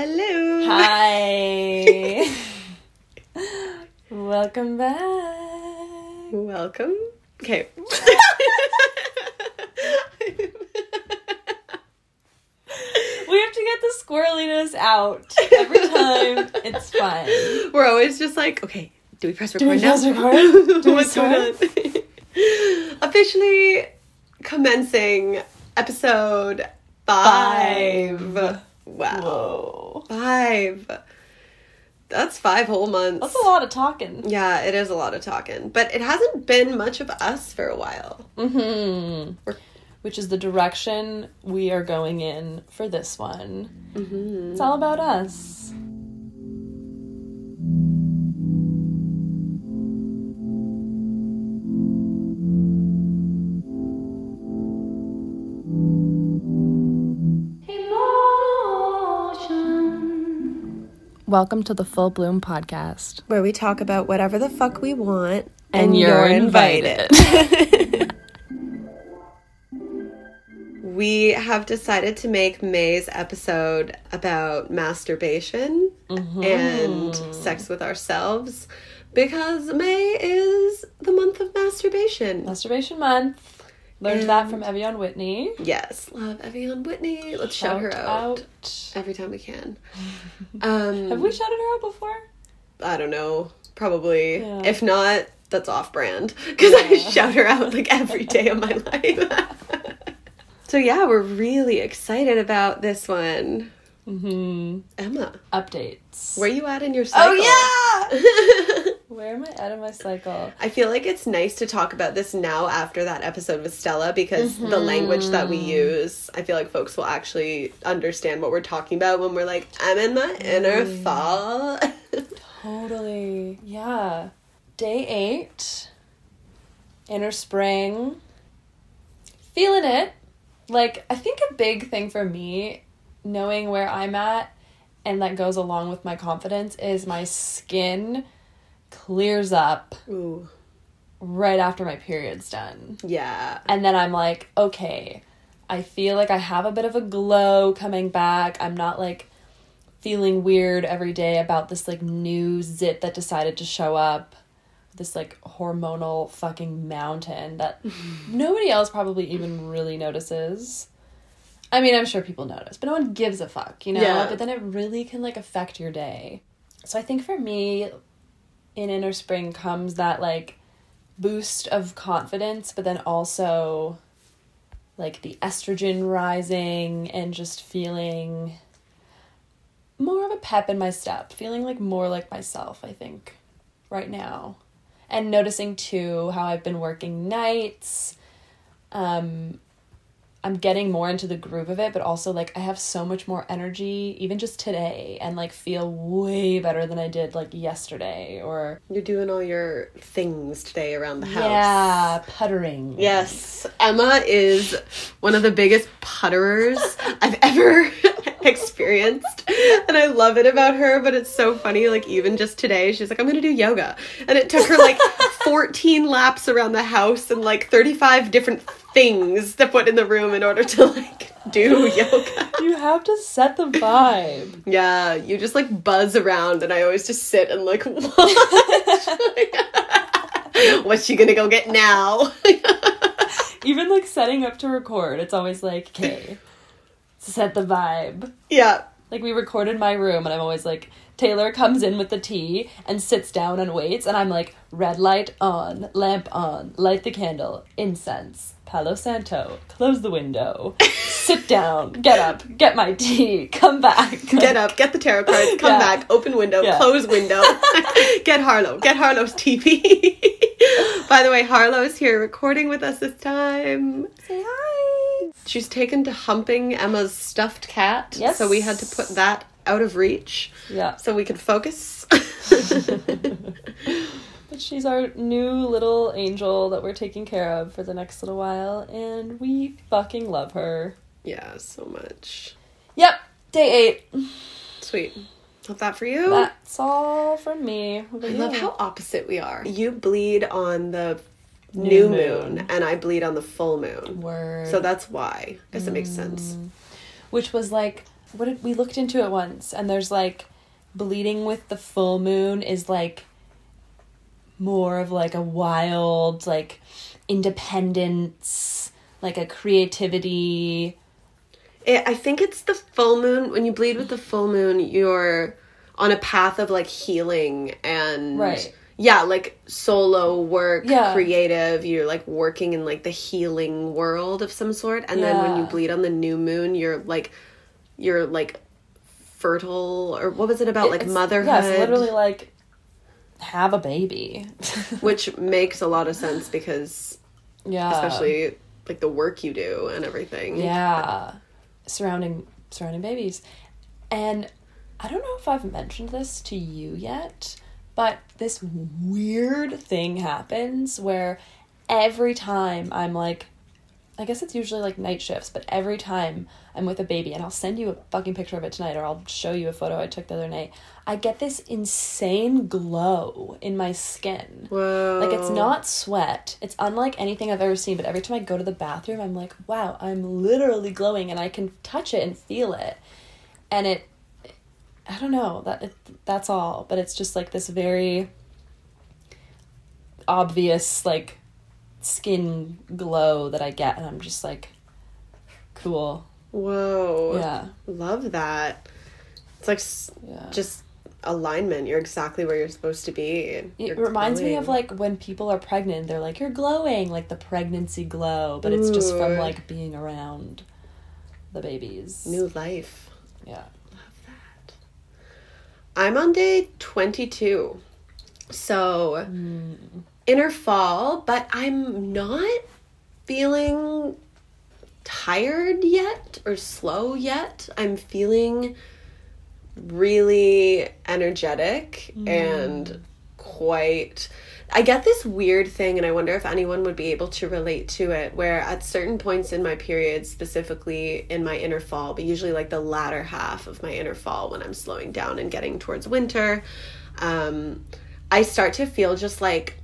Hello. Hi. Welcome back. Welcome. Okay. We have to get the squirreliness out every time. It's fun. We're always just like, okay, do we press record do we now? press record? Do we What's going on? Officially commencing episode five. Five. Wow. Whoa. Five. That's five whole months. That's a lot of talking. Yeah, it is a lot of talking. But it hasn't been much of us for a while. hmm We're- Which is the direction we are going in for this one. Mm-hmm. It's all about us. Welcome to the Full Bloom Podcast. Where we talk about whatever the fuck we want. And you're invited. We have decided to make May's episode about masturbation mm-hmm. and sex with ourselves because May is the month of masturbation. Masturbation Month. Learned that from Ev'Yan Whitney. Yes, love Ev'Yan Whitney. Let's shout, her out, out. every time we can. Um, Have we shouted her out before? I don't know, probably. Yeah. If not, that's off brand because I shout her out like every day of my life. so yeah, we're really excited about this one. Mm-hmm. Emma, Updates. where you at in your cycle? Oh yeah. Where am I at in my cycle? I feel like it's nice to talk about this now after that episode with Stella because the language that we mm-hmm. use, I feel like folks will actually understand what we're talking about when we're like, I'm in my inner fall. Totally. Yeah. Day eight. Inner spring. Feeling it. Like, I think a big thing for me, knowing where I'm at, and that goes along with my confidence, is my skin clears up Ooh. right after my period's done. Yeah. And then I'm like, okay, I feel like I have a bit of a glow coming back. I'm not like feeling weird every day about this like new zit that decided to show up. This like hormonal fucking mountain that nobody else probably even really notices. I mean, I'm sure people notice, but no one gives a fuck, you know? Yeah. But then it really can like affect your day. So I think for me, in inner spring comes that like boost of confidence, but then also like the estrogen rising and just feeling more of a pep in my step, feeling like more like myself, I think, right now. And noticing too how I've been working nights. Um, I'm getting more into the groove of it, but also like I have so much more energy, even just today, and like feel way better than I did like yesterday or You're doing all your things today around the house. yeah, puttering. Yes, Emma is one of the biggest putterers I've ever experienced. And I love it about her, but it's so funny. Like, even just today, she's like, I'm gonna do yoga. And it took her like 14 laps around the house and like 35 different things to put in the room in order to like do yoga. You have to set the vibe. Yeah, you just like buzz around, and I always just sit and like watch. What's she gonna go get now? Even like setting up to record, it's always like, okay, set the vibe. yeah. Like we recorded my room, and I'm always like, Taylor comes in with the tea and sits down and waits, and I'm like, red light on, lamp on, light the candle, incense, Palo Santo, close the window, sit down, get up, get my tea, come back. Get up, get the tarot cards, come Yeah. back, open window, Yeah. close window, get Harlow, get Harlow's TV. By the way, Harlow's here recording with us this time. Say hi. She's taken to humping Emma's stuffed cat, Yes. so we had to put that out of reach Yeah. so we could focus. But she's our new little angel that we're taking care of for the next little while, and we fucking love her. yeah, so much. Yep, day eight. Sweet. Love that for you. That's all from me. I you? love how opposite we are. You bleed on the new, New moon. moon. and I bleed on the full moon. Word. So that's why. I guess it makes sense. Mm. Which was like what did we looked into it once and there's like bleeding with the full moon is like more of like a wild like independence like a creativity It, I think it's the full moon. When you bleed with the full moon, you're on a path of like healing and Right. yeah, like solo work, Yeah. creative. You're like working in like the healing world of some sort. And then when you bleed on the new moon, you're like you're like fertile or what was it about like It's- motherhood? yeah literally like have a baby. Which makes a lot of sense because yeah. especially like the work you do and everything. yeah. Surrounding surrounding babies. And i don't know if i've mentioned this to you yet but this weird thing happens where every time i'm like i guess it's usually like night shifts but every time i'm with a baby and i'll send you a fucking picture of it tonight or i'll show you a photo i took the other night i get this insane glow in my skin Whoa. like it's not sweat. It's unlike anything I've ever seen, but every time I go to the bathroom, I'm like, wow, I'm literally glowing and I can touch it and feel it. And it I don't know, that it, that's all, but it's just like this very obvious like skin glow that I get and I'm just like cool. Whoa. Yeah. Love that. It's like s- Yeah. just alignment. You're exactly where you're supposed to be. It you're reminds me of like when people are pregnant, they're like, you're glowing, like the pregnancy glow, but it's just from like being around the babies. new life. Yeah. Love that. I'm on day 22. So, Hmm. inner fall, but I'm not feeling tired yet or slow yet. I'm feeling really energetic and quite I get this weird thing and I wonder if anyone would be able to relate to it where at certain points in my period specifically in my inner fall but usually like the latter half of my inner fall when I'm slowing down and getting towards winter um I start to feel just like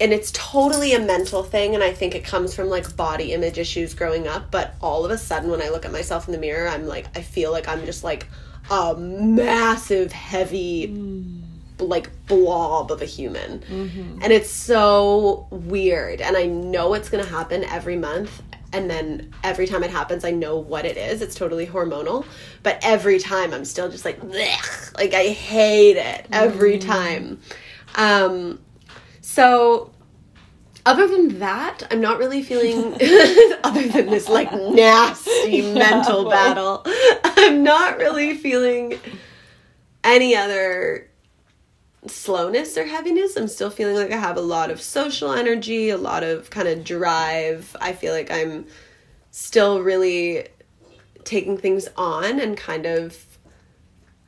and it's totally a mental thing and i think it comes from like body image issues growing up but all of a sudden when i look at myself in the mirror i'm like i feel like i'm just like a massive heavy mm. like blob of a human. Mm-hmm. And it's so weird. And i know it's gonna happen every month. And then every time it happens i know what it is. It's totally hormonal. But every time i'm still just like "Blech." like i hate it every mm-hmm. time. Um so other than that, I'm not really feeling other than this like nasty mental well. battle. I'm not really feeling any other slowness or heaviness. I'm still feeling like I have a lot of social energy, a lot of kind of drive. I feel like I'm still really taking things on and kind of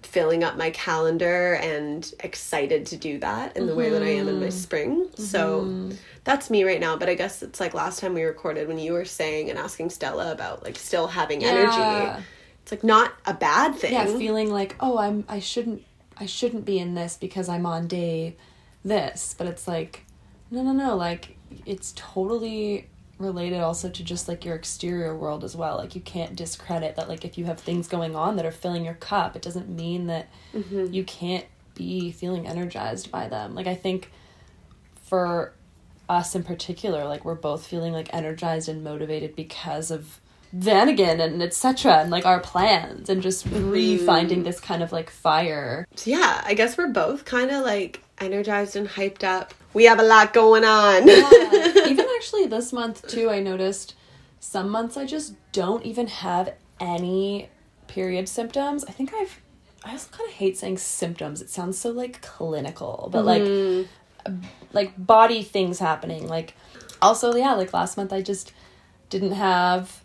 filling up my calendar and excited to do that in the way that I am in my mm-hmm. spring. So mm-hmm. That's me right now. But I guess it's like last time we recorded when you were saying and asking Stella about like still having Yeah. energy. It's like not a bad thing. Yeah, feeling like, oh, I'm I shouldn't I shouldn't be in this because I'm on day this, but it's like no, no, no, like it's totally related also to just like your exterior world as well. Like you can't discredit that like if you have things going on that are filling your cup, it doesn't mean that mm-hmm. you can't be feeling energized by them. Like I think for us in particular, like we're both feeling like energized and motivated because of Vanagon and etc. and like our plans and just mm-hmm. re-finding this kind of like fire. So yeah, I guess we're both kind of like energized and hyped up. We have a lot going on. even actually this month too, I noticed some months I just don't even have any period symptoms. I think I've I also kind of hate saying symptoms. It sounds so like clinical, but like mm-hmm. Like body things happening. Like also yeah, like last month I just didn't have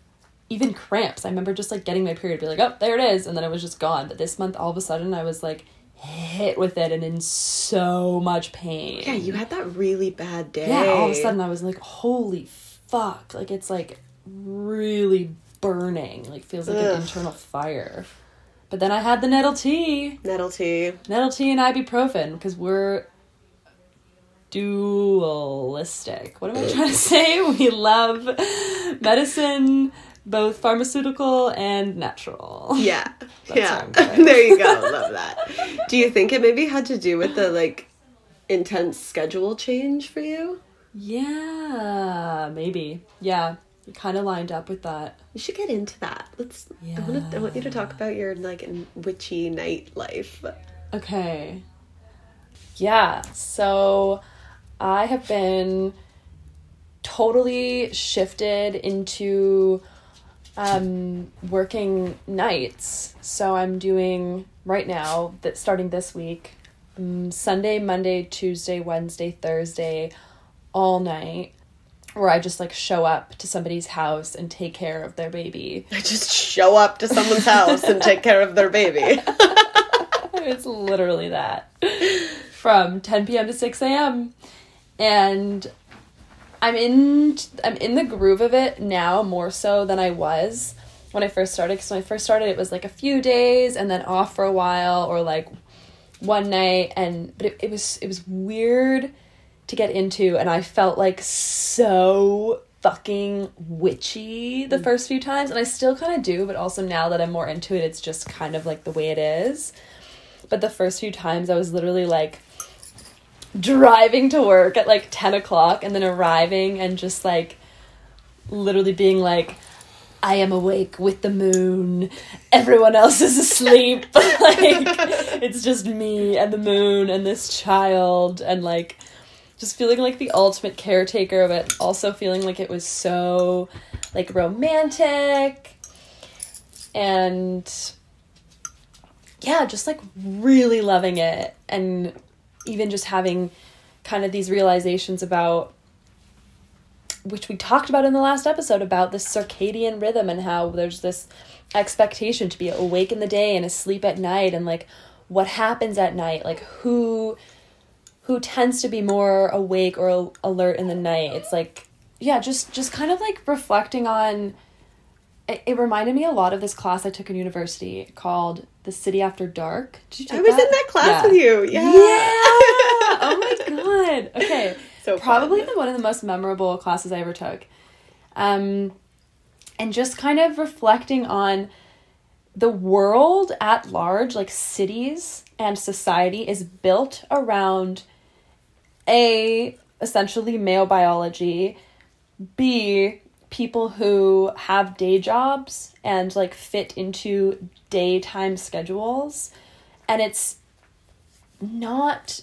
even cramps. I remember just like getting my period, be like, oh, there it is, and then it was just gone. But this month, all of a sudden, I was like hit with it and in so much pain. yeah, you had that really bad day. Yeah, all of a sudden I was like, holy fuck. Like it's like really burning. Like feels like Ugh. an internal fire. But then I had the nettle tea. nettle tea. Nettle tea and ibuprofen because we're dualistic. What am I trying to say? We love medicine, both pharmaceutical and natural. Yeah. That's yeah. how I'm going. there you go. Love that. Do you think it maybe had to do with the like intense schedule change for you? Yeah, maybe. Yeah, it kind of lined up with that. You should get into that. Let's. I want to. I want you to talk about your like witchy nightlife. Okay. Yeah, so I have been totally shifted into um, working nights. So I'm doing right now that starting this week, um, Sunday, Monday, Tuesday, Wednesday, Thursday, all night, where I just like show up to somebody's house and take care of their baby. I just show up to someone's house and take care of their baby. it's literally that from 10 p.m. to 6 a.m. And I'm in I'm in the groove of it now more so than I was when I first started. Because when I first started, it was like a few days and then off for a while, or like one night. And but it, it was it was weird to get into, and I felt like so fucking witchy the mm. first few times, and I still kind of do. But also now that I'm more into it, it's just kind of like the way it is. But the first few times, I was literally like driving to work at like 10 o'clock and then arriving and just like literally being like i am awake with the moon. Everyone else is asleep. Like it's just me and the moon and this child and like just feeling like the ultimate caretaker but also feeling like it was so like romantic. And yeah just like really loving it and even just having kind of these realizations about which we talked about in the last episode about the circadian rhythm and how there's this expectation to be awake in the day and asleep at night and like what happens at night like who who tends to be more awake or alert in the night. It's like yeah just just kind of like reflecting on it, it reminded me a lot of this class i took in university called the city after dark did you take I was that? in that class Yeah. with you. Yeah. Yeah. oh my god. Okay. So probably fun. the one of the most memorable classes I ever took. Um and just kind of reflecting on the world at large, like cities and society is built around a essentially male biology, B people who have day jobs and like fit into daytime schedules and it's not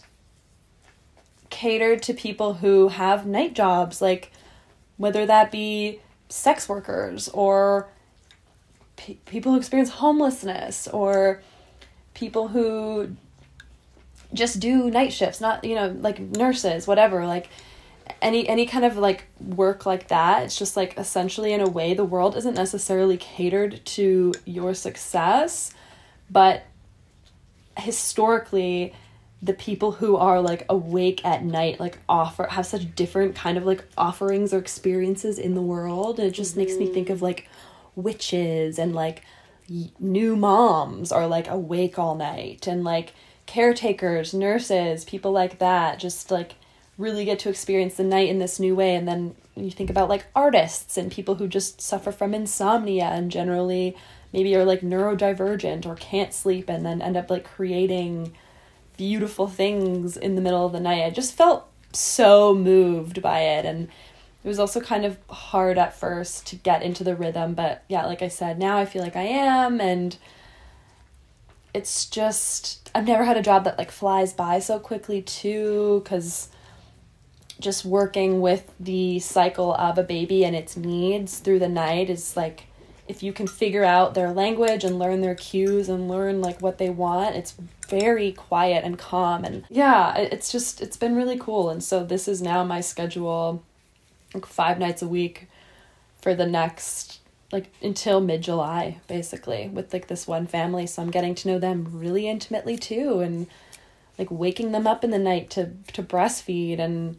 catered to people who have night jobs like whether that be sex workers or pe- people who experience homelessness or people who just do night shifts not you know like nurses whatever like any any kind of like work like that it's just like essentially in a way the world isn't necessarily catered to your success but historically the people who are like awake at night like offer have such different kind of like offerings or experiences in the world it just makes me think of like witches and like y- new moms are like awake all night and like caretakers nurses people like that just like really get to experience the night in this new way. And then you think about like artists and people who just suffer from insomnia and generally maybe are like neurodivergent or can't sleep and then end up like creating beautiful things in the middle of the night. I just felt so moved by it. And it was also kind of hard at first to get into the rhythm, but yeah, like I said, now I feel like I am. And it's just I've never had a job that like flies by so quickly too cuz just working with the cycle of a baby and its needs through the night is like if you can figure out their language and learn their cues and learn like what they want it's very quiet and calm and yeah it's just it's been really cool. And so this is now my schedule like five nights a week for the next like until mid July basically with like this one family. So I'm getting to know them really intimately too and like waking them up in the night to to breastfeed and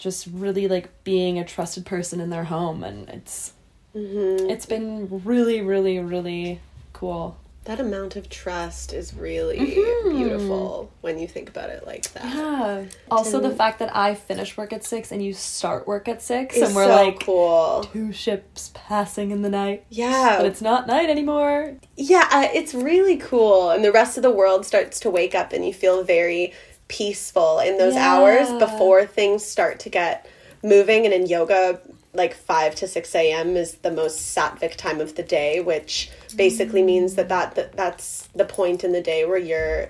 just really like being a trusted person in their home and it's Mm-hmm. it's been really really really cool That amount of trust is really Mhm. beautiful when you think about it like that. Yeah. Also, the fact that I finish work at six and you start work at six, and we're so like cool. two ships passing in the night. Yeah. But it's not night anymore. Yeah, uh, it's really cool. And the rest of the world starts to wake up and you feel very peaceful in those Yeah. hours before things start to get moving. And in yoga, like 5 to 6 a.m. is the most sattvic time of the day, which basically mm. means that, that, that that's the point in the day where you're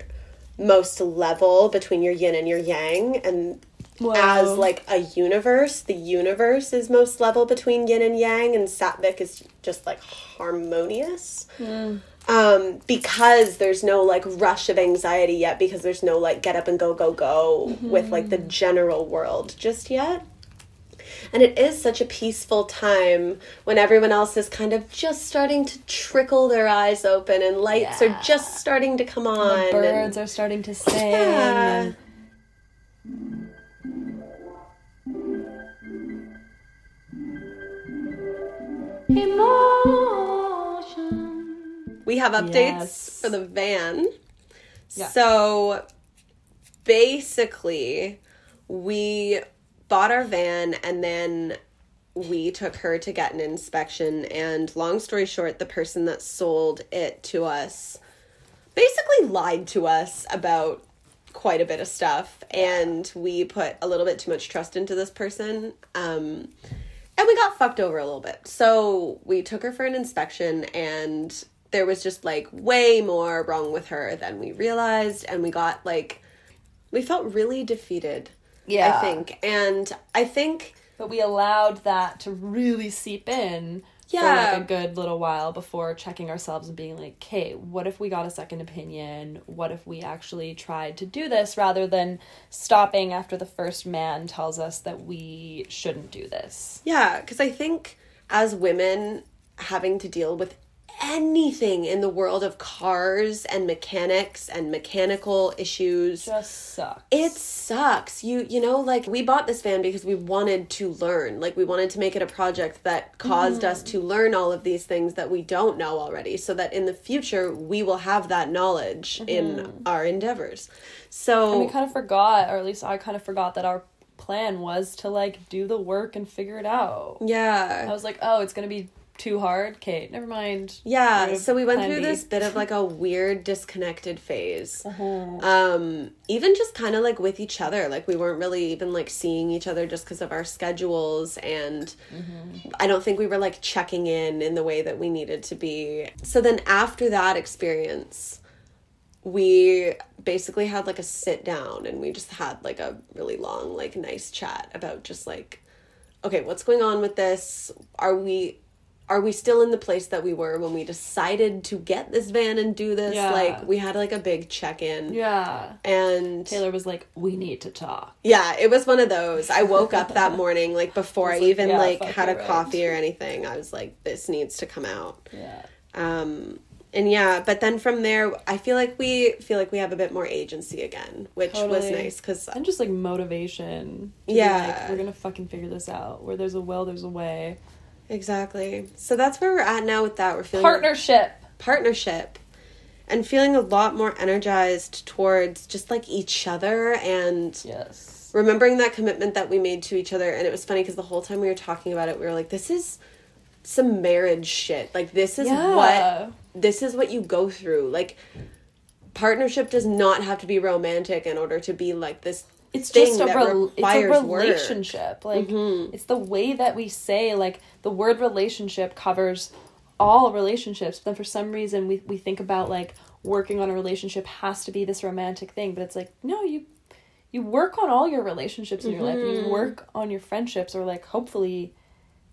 most level between your yin and your yang. And as like a universe, the universe is most level between yin and yang, and sattvic is just like harmonious. Um, because there's no like rush of anxiety yet, because there's no like get up and go go go with like the general world just yet. And it is such a peaceful time when everyone else is kind of just starting to trickle their eyes open and lights Yeah. are just starting to come on. The and- birds are starting to sing. Yeah. and- We have updates Yes. for the van. Yeah. So basically, we bought our van and then we took her to get an inspection. And long story short, the person that sold it to us basically lied to us about quite a bit of stuff. And we put a little bit too much trust into this person. Um, and we got fucked over a little bit. So we took her for an inspection, and there was just like way more wrong with her than we realized. And we got like, we felt really defeated. Yeah. I think. And I think, But we allowed that to really seep in for Yeah. like a good little while before checking ourselves and being like, okay, what if we got a second opinion? What if we actually tried to do this rather than stopping after the first man tells us that we shouldn't do this? yeah, because I think as women having to deal with anything in the world of cars and mechanics and mechanical issues Just sucks. it sucks you you know like we bought this van because we wanted to learn like we wanted to make it a project that caused us to learn all of these things that we don't know already so that in the future we will have that knowledge in mm-hmm. our endeavors so And we kind of forgot, or at least I kind of forgot that our plan was to like do the work and figure it out. Yeah. I was like, oh, it's gonna be too hard. Okay, never mind. yeah so we went through B. this bit of like a weird disconnected phase Uh-huh. um even just kind of like with each other like we weren't really even like seeing each other just because of our schedules and i don't think we were like checking in in the way that we needed to be so then after that experience we basically had like a sit down and we just had like a really long like nice chat about just like okay what's going on with this are we are we still in the place that we were when we decided to get this van and do this Yeah. like we had like a big check-in Yeah. and Taylor was like, we need to talk. yeah it was one of those i woke up that morning like before i was like, even yeah, like had a right. coffee or anything i was like this needs to come out Yeah. um and yeah but then from there i feel like we feel like we have a bit more agency again which was nice because And just like motivation. Yeah. like, we're gonna fucking figure this out. Where there's a will, there's a way. Exactly so that's where we're at now with that we're feeling Partnership. partnership and feeling a lot more energized towards just like each other and Yes. remembering that commitment that we made to each other and it was funny because the whole time we were talking about it we were like this is some marriage shit like this is Yeah. what this is what you go through like partnership does not have to be romantic in order to be like this it's just a rel- it's a requires work. relationship like Mhm. it's the way that we say like the word relationship covers all relationships but then for some reason we, we think about like working on a relationship has to be this romantic thing but it's like no you you work on all your relationships in your life you Mhm. work on your friendships or like hopefully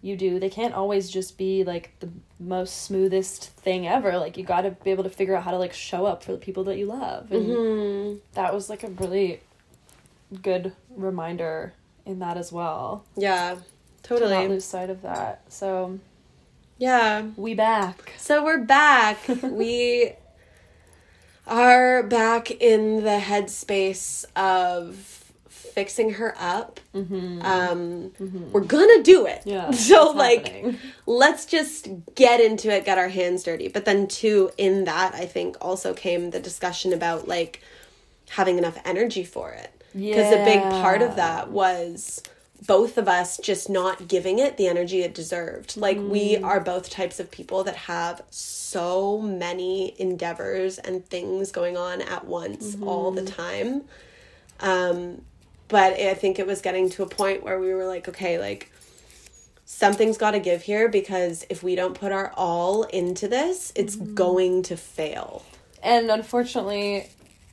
you do they can't always just be like the most smoothest thing ever like you got to be able to figure out how to like show up for the people that you love and Mhm. that was like a really good reminder in that as well. yeah To not totally lose sight of that. So yeah we back. So we're back. we are back in the headspace of fixing her up. Um, We're gonna do it. Mm-hmm. Yeah, So like, happening. let's just get into it, get our hands dirty. But then too, in that, I think also came the discussion about like having enough energy for it. Because a big part of that was both of us just not giving it the energy it deserved. Like we Mm. are both types of people that have so many endeavors and things going on at once all Mm-hmm. the time. Um but I think it was getting to a point where we were like, okay, like something's got to give here because if we don't put our all into this, it's Mm-hmm. going to fail. And unfortunately,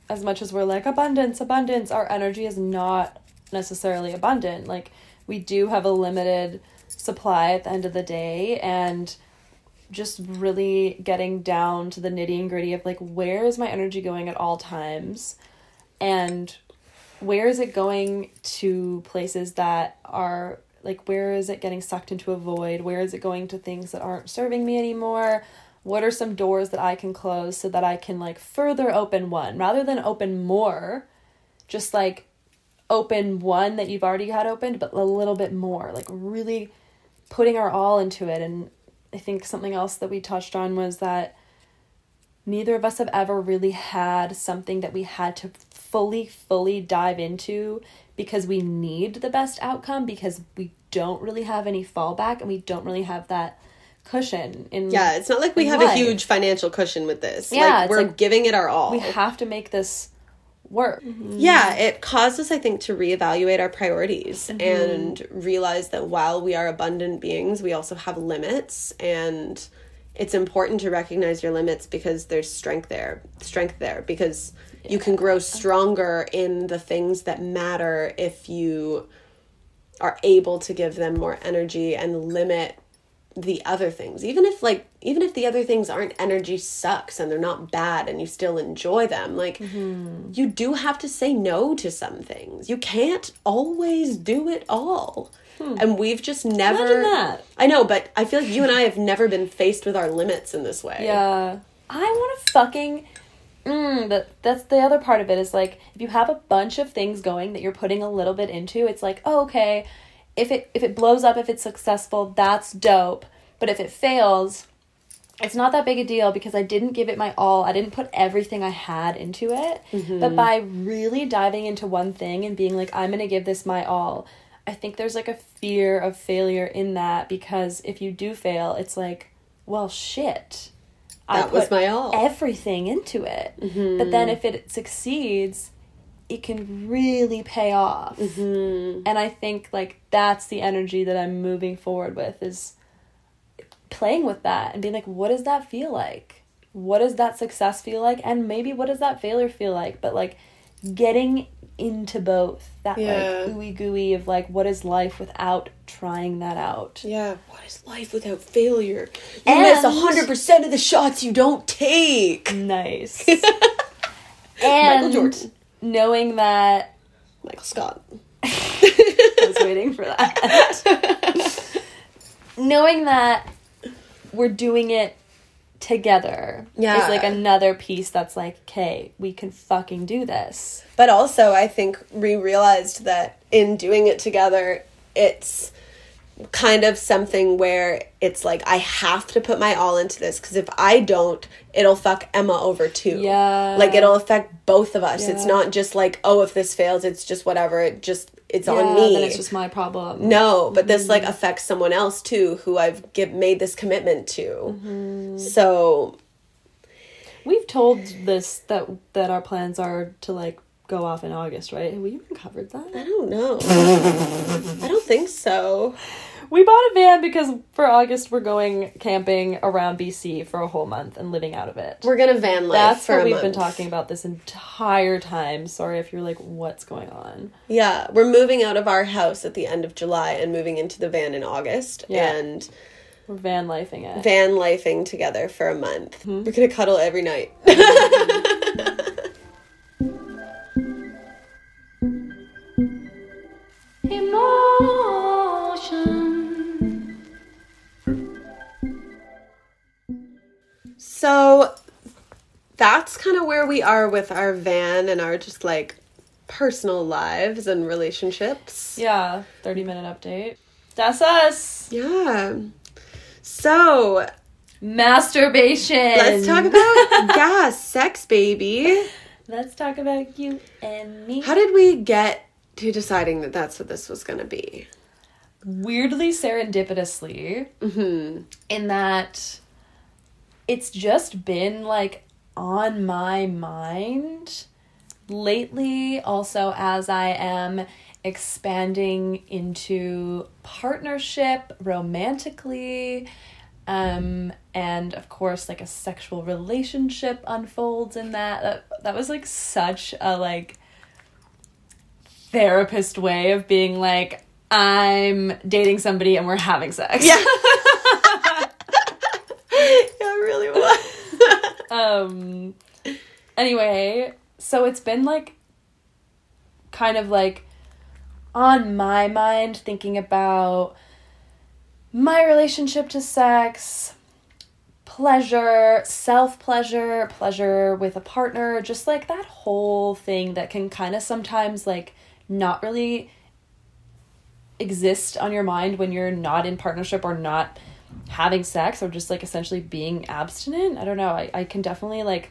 as much as we're like abundance, abundance, our energy is not necessarily abundant. Like we do have a limited supply at the end of the day and just really getting down to the nitty and gritty of like where is my energy going at all times? And where is it going to places that are like where is it getting sucked into a void? Where is it going to things that aren't serving me anymore? What are some doors that i can close so that i can like further open one? Rather than open more just like open one that you've already had opened but a little bit more like really putting our all into it and i think something else that we touched on was that neither of us have ever really had something that we had to fully fully dive into because we need the best outcome because we don't really have any fallback and we don't really have that cushion in Yeah, it's not like we have a huge financial cushion with this. Yeah, like we're like giving it our all. we have to make this work. Yeah, it caused us, I think, to reevaluate our priorities Mm-hmm. and realize that while we are abundant beings, we also have limits. And it's important to recognize your limits because there's strength there strength there because you can grow stronger in the things that matter if you are able to give them more energy and limit the other things. Even if like even if the other things aren't energy sucks and they're not bad and you still enjoy them like you do have to say no to some things. You can't always do it all. And we've just never i know but i feel like you and i have never been faced with our limits in this way. Yeah. I want to fucking. Mm, that that's the other part of it is like if you have a bunch of things going that you're putting a little bit into, it's like oh, okay, if it if it blows up, if it's successful, that's dope. But if it fails, it's not that big a deal because I didn't give it my all. I didn't put everything I had into it. Mm-hmm. But by really diving into one thing and being like, I'm going to give this my all, I think there's like a fear of failure in that because if you do fail, it's like, well, shit. I That was put my all. Everything into it. Mm-hmm. But then if it succeeds, it can really pay off. Mm-hmm. And I think like that's the energy that I'm moving forward with is playing with that and being like, what does that feel like? What does that success feel like? And maybe what does that failure feel like? But like getting into both that Yeah. like ooey gooey of like what is life without trying that out. yeah what is life without failure you miss 100% of the shots you don't take Nice. Michael and Jordan. Knowing that michael scott I was waiting for that. knowing that we're doing it together Yeah. is like another piece that's like, okay, we can fucking do this. But also, I think we realized that in doing it together, it's kind of something where it's like I have to put my all into this because if I don't, it'll fuck Emma over too. Yeah. Like it'll affect both of us. It's not just like, oh, if this fails, it's just whatever. It just it's Yeah, on me. Then it's just my problem. no, but this Mm-hmm. like affects someone else too who I've give made this commitment to. Mm-hmm. So We've told this that that our plans are to like go off in August, right? Have we even covered that? I don't know. I don't think so. We bought a van because for August we're going camping around BC for a whole month and living out of it. We're gonna van life. That's for what we've month. been talking about this entire time. Sorry if you're like, what's going on? Yeah, we're moving out of our house at the end of July and moving into the van in August Yeah. and We're van lifing it. van lifing together for a month. Hmm? We're gonna cuddle every night. so that's kind of where we are with our van and our just like personal lives and relationships. Yeah, 30 minute update. That's us. Yeah. So Masturbation. let's talk about yeah, sex, baby. Let's talk about you and me. How did we get to deciding that that's what this was going to be? Weirdly serendipitously, hmm in that it's just been like on my mind lately, also as I am expanding into partnership romantically. Um, and of course, like a sexual relationship unfolds in that. That, that was like such a like therapist way of being like, I'm dating somebody and we're having sex. Yeah. yeah, um anyway so it's been like kind of like on my mind thinking about my relationship to sex pleasure self pleasure pleasure with a partner just like that whole thing that can kind of sometimes like not really exist on your mind when you're not in partnership or not having sex or just like essentially being abstinent. I don't know. I, I can definitely like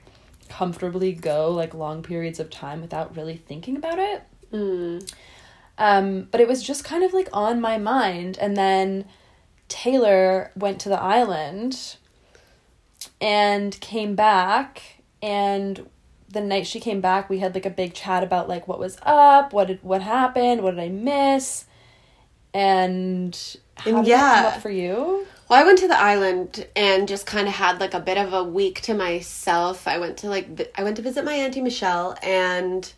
comfortably go like long periods of time without really thinking about it. Mm. Um, but it was just kind of like on my mind. And then Taylor went to the island and came back. And the night she came back, we had like a big chat about like what was up, what did what happened, what did I miss, and how And did that come yeah. up for you? Well, I went to the island and just kind of had like a bit of a week to myself. I went to like vi- I went to visit my auntie Michelle and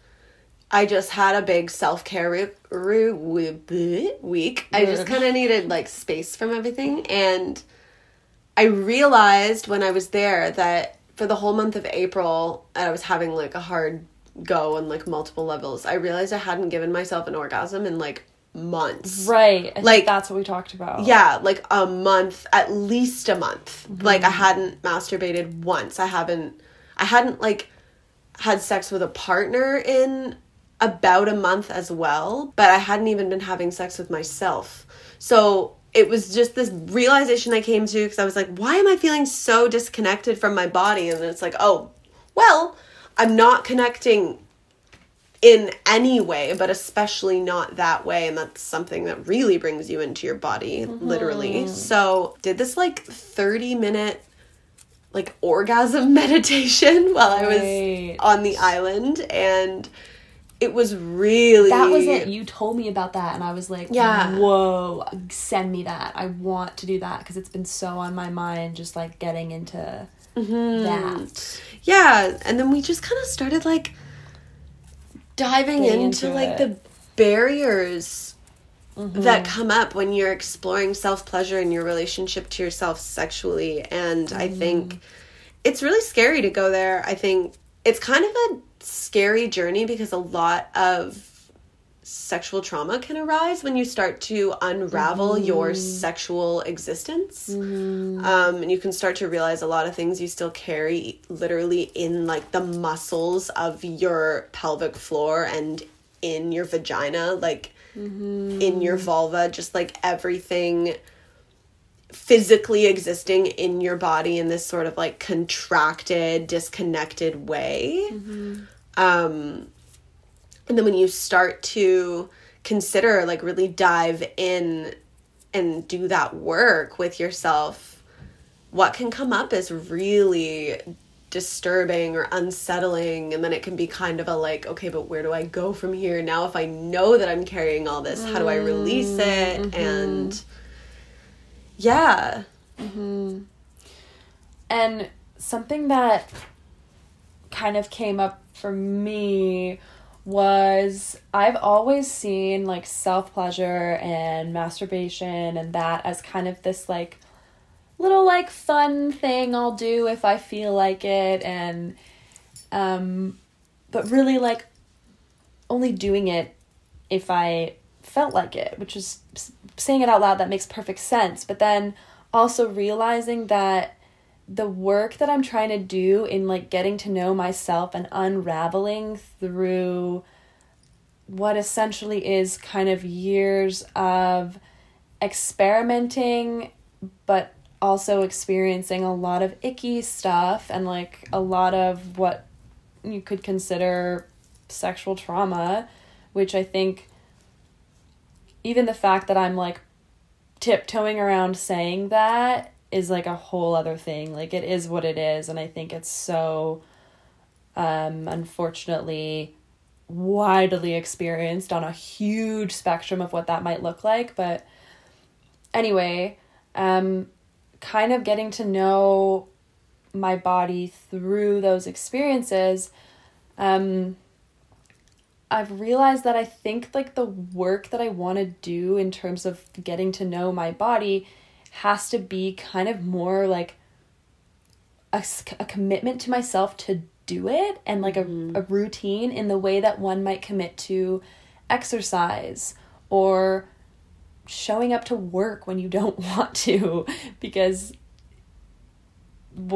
I just had a big self care re- re- we- week. I just kind of needed like space from everything and I realized when I was there that for the whole month of April I was having like a hard go on like multiple levels. I realized I hadn't given myself an orgasm in like months. Right. I Like- that's what we talked about. Yeah, like a month, at least a month. Mm-hmm. Like I hadn't masturbated once. I haven't I hadn't like had sex with a partner in about a month as well, but I hadn't even been having sex with myself. So it was just this realization I came to because I was like, why am I feeling so disconnected from my body? And then it's like, oh, well, I'm not connecting in any way, but especially not that way. And that's something that really brings you into your body, literally. So, did this like 30 minute like orgasm meditation while I was on the island. And it was really. That was it. You told me about that, and I was like, Yeah. whoa, send me that. I want to do that because it's been so on my mind, just like getting into Mm-hmm. that. Yeah. And then we just kind of started like diving into, into like it. the barriers Mm-hmm. that come up when you're exploring self pleasure and your relationship to yourself sexually. And I Mm-hmm. think it's really scary to go there. I think it's kind of a scary journey because a lot of sexual trauma can arise when you start to unravel Mm-hmm. your sexual existence. Um, and you can start to realize a lot of things you still carry literally in like the muscles of your pelvic floor and in your vagina, like in your vulva, just like everything physically existing in your body in this sort of like contracted, disconnected way. Um, and then when you start to consider, like, really dive in and do that work with yourself, what can come up is really disturbing or unsettling. And then it can be kind of a like okay but where do i go from here? Now if i know that i'm carrying all this how do i release it? Mm-hmm. And yeah. Mm-hmm. And something that kind of came up for me was I've always seen like self pleasure and masturbation and that as kind of this like little like fun thing I'll do if I feel like it and um but really like only doing it if I felt like it, which is saying it out loud that makes perfect sense. But then also realizing that the work that I'm trying to do in like getting to know myself and unraveling through what essentially is kind of years of experimenting but also experiencing a lot of icky stuff and like a lot of what you could consider sexual trauma, which I think even the fact that I'm like tiptoeing around saying that is like a whole other thing. Like it is what it is and I think it's so um unfortunately widely experienced on a huge spectrum of what that might look like, but anyway, um kind of getting to know my body through those experiences um I've realized that I think like the work that I want to do in terms of getting to know my body has to be kind of more like a, a commitment to myself to do it and like a, mm-hmm. a routine in the way that one might commit to exercise or showing up to work when you don't want to because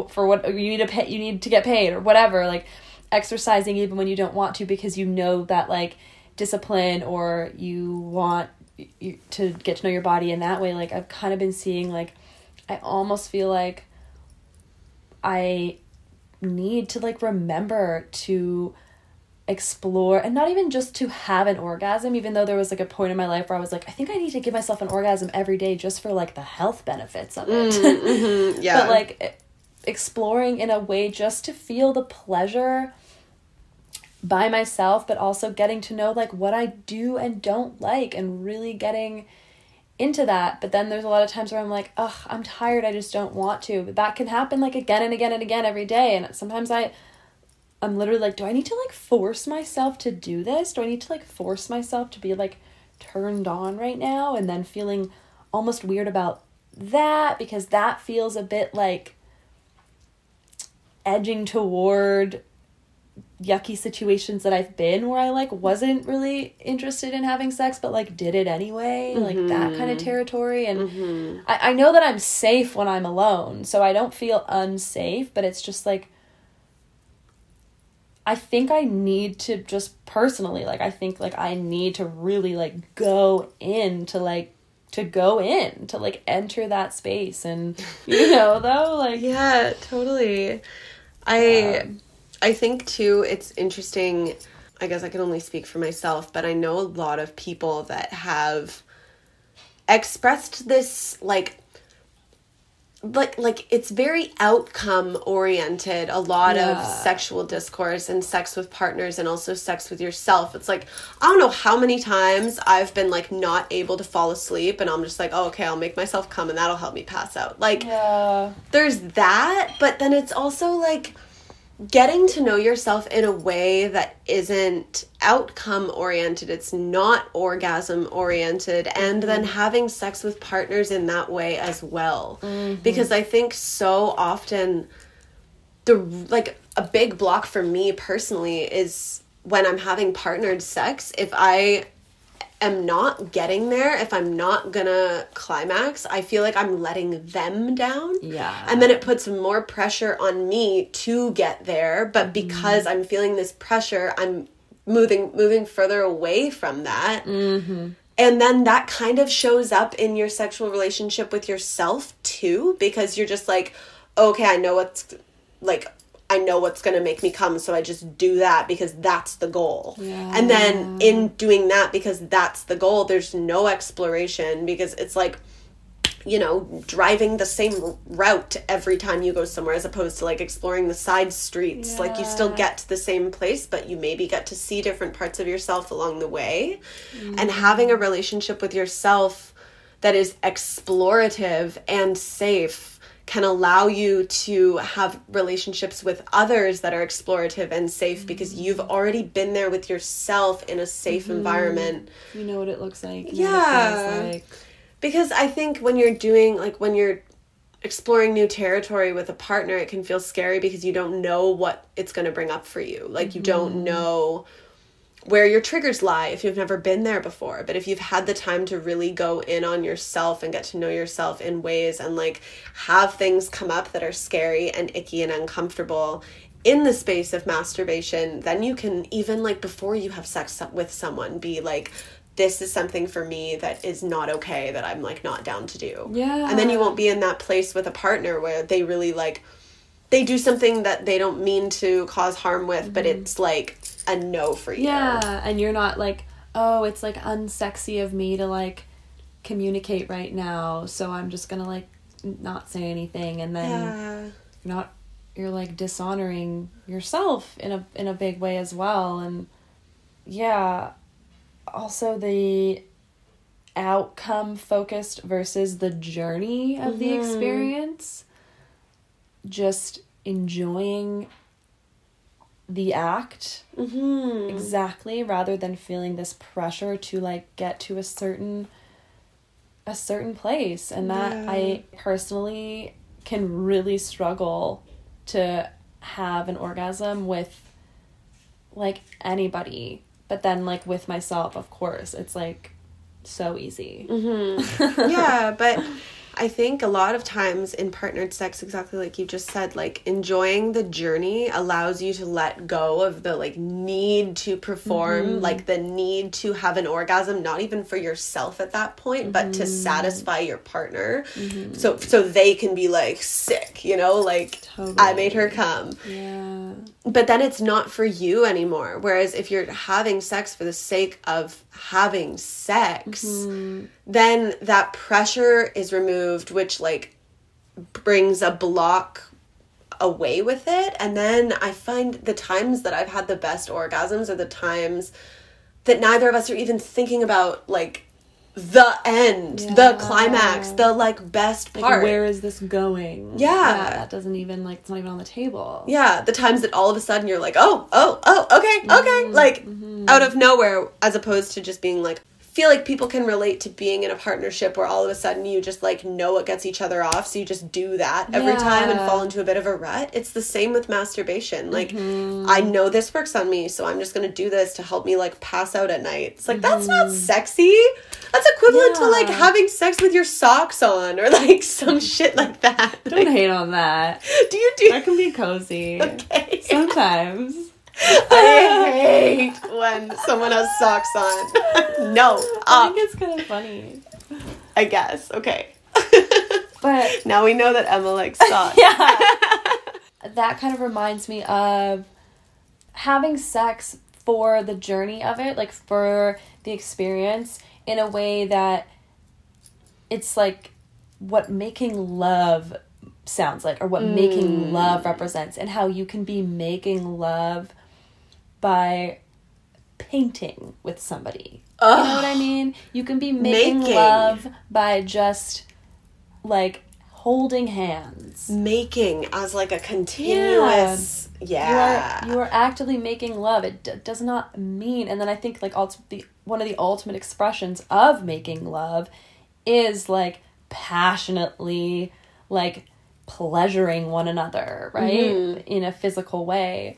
for what you need to pay you need to get paid or whatever like exercising even when you don't want to because you know that like discipline or you want you, to get to know your body in that way like i've kind of been seeing like i almost feel like i need to like remember to explore and not even just to have an orgasm even though there was like a point in my life where i was like i think i need to give myself an orgasm every day just for like the health benefits of it. Mm, mm-hmm, yeah. but like exploring in a way just to feel the pleasure by myself, but also getting to know like what I do and don't like and really getting into that. But then there's a lot of times where I'm like, ugh, I'm tired, I just don't want to. But that can happen like again and again and again every day. And sometimes I I'm literally like, do I need to like force myself to do this? Do I need to like force myself to be like turned on right now? And then feeling almost weird about that because that feels a bit like edging toward yucky situations that I've been where I like wasn't really interested in having sex but like did it anyway, mm-hmm. like that kind of mm-hmm. territory. And mm-hmm. I, I know that I'm safe when I'm alone, so I don't feel unsafe, but it's just like I think I need to just personally like I think like I need to really like go in to like to go in to like enter that space and you know though like yeah totally I um, I think too, it's interesting. I guess I can only speak for myself, but I know a lot of people that have expressed this like like like it's very outcome oriented a lot yeah. of sexual discourse and sex with partners and also sex with yourself it's like i don't know how many times i've been like not able to fall asleep and i'm just like oh, okay i'll make myself come and that'll help me pass out like yeah. there's that but then it's also like getting to know yourself in a way that isn't outcome oriented, it's not orgasm oriented, and mm-hmm. then having sex with partners in that way as well. Mm-hmm. Because I think so often the like a big block for me personally is when I'm having partnered sex, if I am not getting there, if I'm not gonna climax, I feel like I'm letting them down. Yeah. And then it puts more pressure on me to get there, but mm-hmm. because mm-hmm. I'm feeling this pressure, I'm moving moving further away from that. Mm-hmm. And then that kind of shows up in your sexual relationship with yourself too, because you're just like, okay, I know what's like I know what's going to make me come, so I just do that because that's the goal. Yeah. And then in doing that because that's the goal, there's no exploration because it's like you know, driving the same route every time you go somewhere as opposed to like exploring the side streets. Yeah. Like you still get to the same place, but you maybe get to see different parts of yourself along the way. Mm. And having a relationship with yourself that is explorative and safe can allow you to have relationships with others that are explorative and safe mm-hmm. because you've already been there with yourself in a safe mm-hmm. environment. You know what it looks like. yeah. Like. Because I think when you're doing, like, when you're exploring new territory with a partner, it can feel scary because you don't know what it's going to bring up for you. Like, mm-hmm. you don't mm-hmm. know where your triggers lie if you've never been there before. But if you've had the time to really go in on yourself and get to know yourself in ways and like have things come up that are scary and icky and uncomfortable, in the space of masturbation, then you can even like before you have sex with someone be like this is something for me that is not okay that I'm like not down to do. Yeah. And then you won't be in that place with a partner where they really like they do something that they don't mean to cause harm with, but mm-hmm. it's like a no for you. Yeah, and you're not like, oh, it's like unsexy of me to like communicate right now, so I'm just gonna like not say anything, and then Yeah. you're not you're like dishonoring yourself in a in a big way as well, and yeah, also the outcome focused versus the journey of the Mhm. experience just enjoying the act Mhm. exactly rather than feeling this pressure to like get to a certain a certain place and that Yeah. i personally can really struggle to have an orgasm with like anybody but then like with myself of course it's like so easy Mm-hmm. yeah, but I think a lot of times in partnered sex, exactly like you just said, like enjoying the journey allows you to let go of the like need to perform, mm-hmm. like the need to have an orgasm, not even for yourself at that point, but to mm-hmm. satisfy your partner. Mm-hmm. So so they can be like sick, you know, like I made her come. Yeah but then it's not for you anymore. Whereas if you're having sex for the sake of having sex, mm-hmm. then that pressure is removed, which like brings a block away with it. And then I find the times that I've had the best orgasms are the times that neither of us are even thinking about like the end, the climax, the like best like part. where is this going? Yeah. that doesn't even like it's not even on the table. Yeah, the times that all of a sudden you're like, oh, oh, oh, okay, okay, mm-hmm. like mm-hmm. out of nowhere, as opposed to just being like, feel like people can relate to being in a partnership where all of a sudden you just like know what gets each other off, so you just do that every time and fall into a bit of a rut. It's the same with masturbation. Like, mm-hmm. I know this works on me, so I'm just gonna do this to help me like pass out at night. It's like, that's not mm-hmm. sexy. That's equivalent to like having sex with your socks on or like some shit like that. don't hate on that do you do that can be cozy Okay. sometimes I hate when someone has socks on. no, I think it's kind of funny. I guess. Okay. But now we know that Emma likes socks. yeah, that kind of reminds me of having sex for the journey of it, like for the experience, in a way that it's like what making love sounds like, or what making mm. love represents, and how you can be making love by painting with somebody. You know what I mean? You can be making, Making. love by just like holding hands. Making as like a continuous. Yeah. You are you are actively making love. It d- does not mean. And then I think like also the one of the ultimate expressions of making love is like passionately like pleasuring one another, right? Mm-hmm. In a physical way.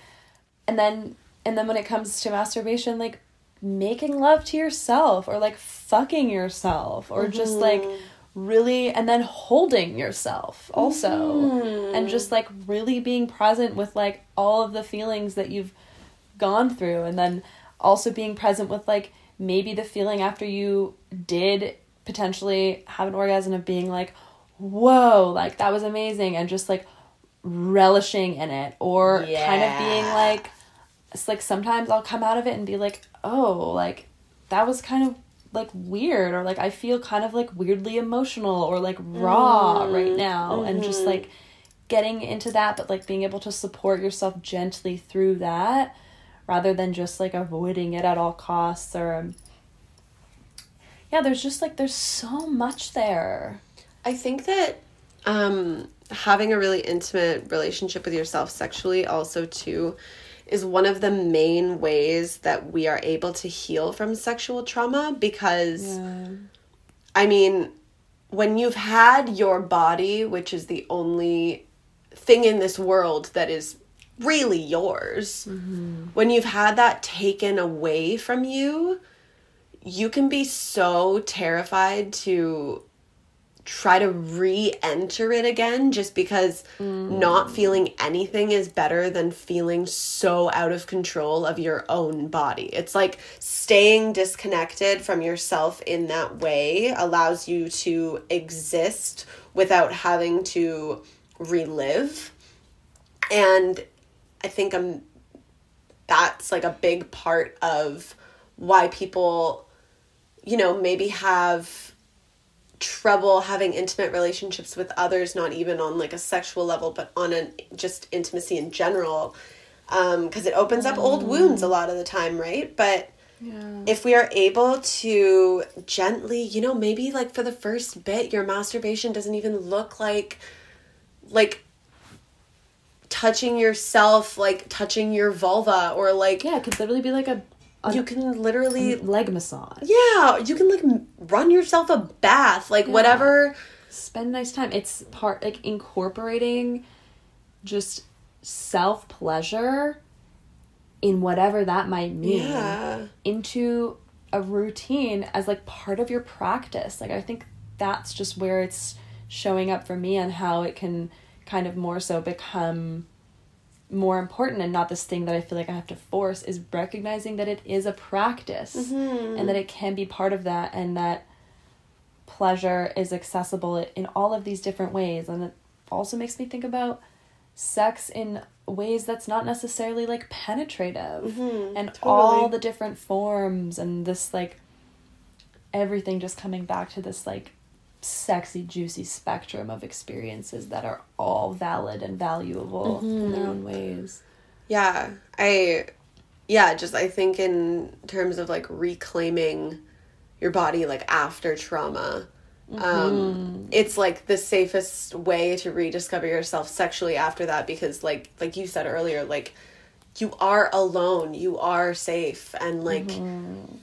And then and then when it comes to masturbation like making love to yourself or like fucking yourself or just mm-hmm. like really and then holding yourself also. Mm-hmm. And just like really being present with like all of the feelings that you've gone through. And then also being present with like maybe the feeling after you did potentially have an orgasm of being like whoa like that was amazing. And just like relishing in it or kind of being like it's like sometimes I'll come out of it and be like, oh, like that was kind of like weird, or like I feel kind of like weirdly emotional or like raw right now, and just like getting into that, but like being able to support yourself gently through that rather than just like avoiding it at all costs or. um, yeah, there's just like there's so much there. I think that um, having a really intimate relationship with yourself sexually also too is one of the main ways that we are able to heal from sexual trauma because I mean when you've had your body which is the only thing in this world that is really yours mm-hmm. when you've had that taken away from you you can be so terrified to try to re-enter it again just because not mm. feeling anything is better than feeling so out of control of your own body. It's like staying disconnected from yourself in that way allows you to exist without having to relive. And I think I'm that's like a big part of why people you know maybe have trouble having intimate relationships with others not even on like a sexual level but on an just intimacy in general Um, because it opens up old wounds a lot of the time right but Yeah. if we are able to gently you know maybe like for the first bit your masturbation doesn't even look like like touching yourself like touching your vulva or like Yeah, it could literally be like a, a you can literally leg massage. yeah you can like run yourself a bath like whatever Spend nice time. It's part like incorporating just self pleasure in whatever that might mean yeah into a routine as like part of your practice. Like I think that's just where it's showing up for me and how it can kind of more so become more important and not this thing that I feel like I have to force is recognizing that it is a practice mm-hmm. and that it can be part of that and that pleasure is accessible in all of these different ways. And it also makes me think about sex in ways that's not necessarily like penetrative mm-hmm. and all the different forms and this like everything just coming back to this like sexy juicy spectrum of experiences that are all valid and valuable in their own mm-hmm. ways. Yeah i yeah just i think in terms of like reclaiming your body like after trauma um mm-hmm. it's like the safest way to rediscover yourself sexually after that because like like you said earlier like you are alone you are safe and like mm-hmm.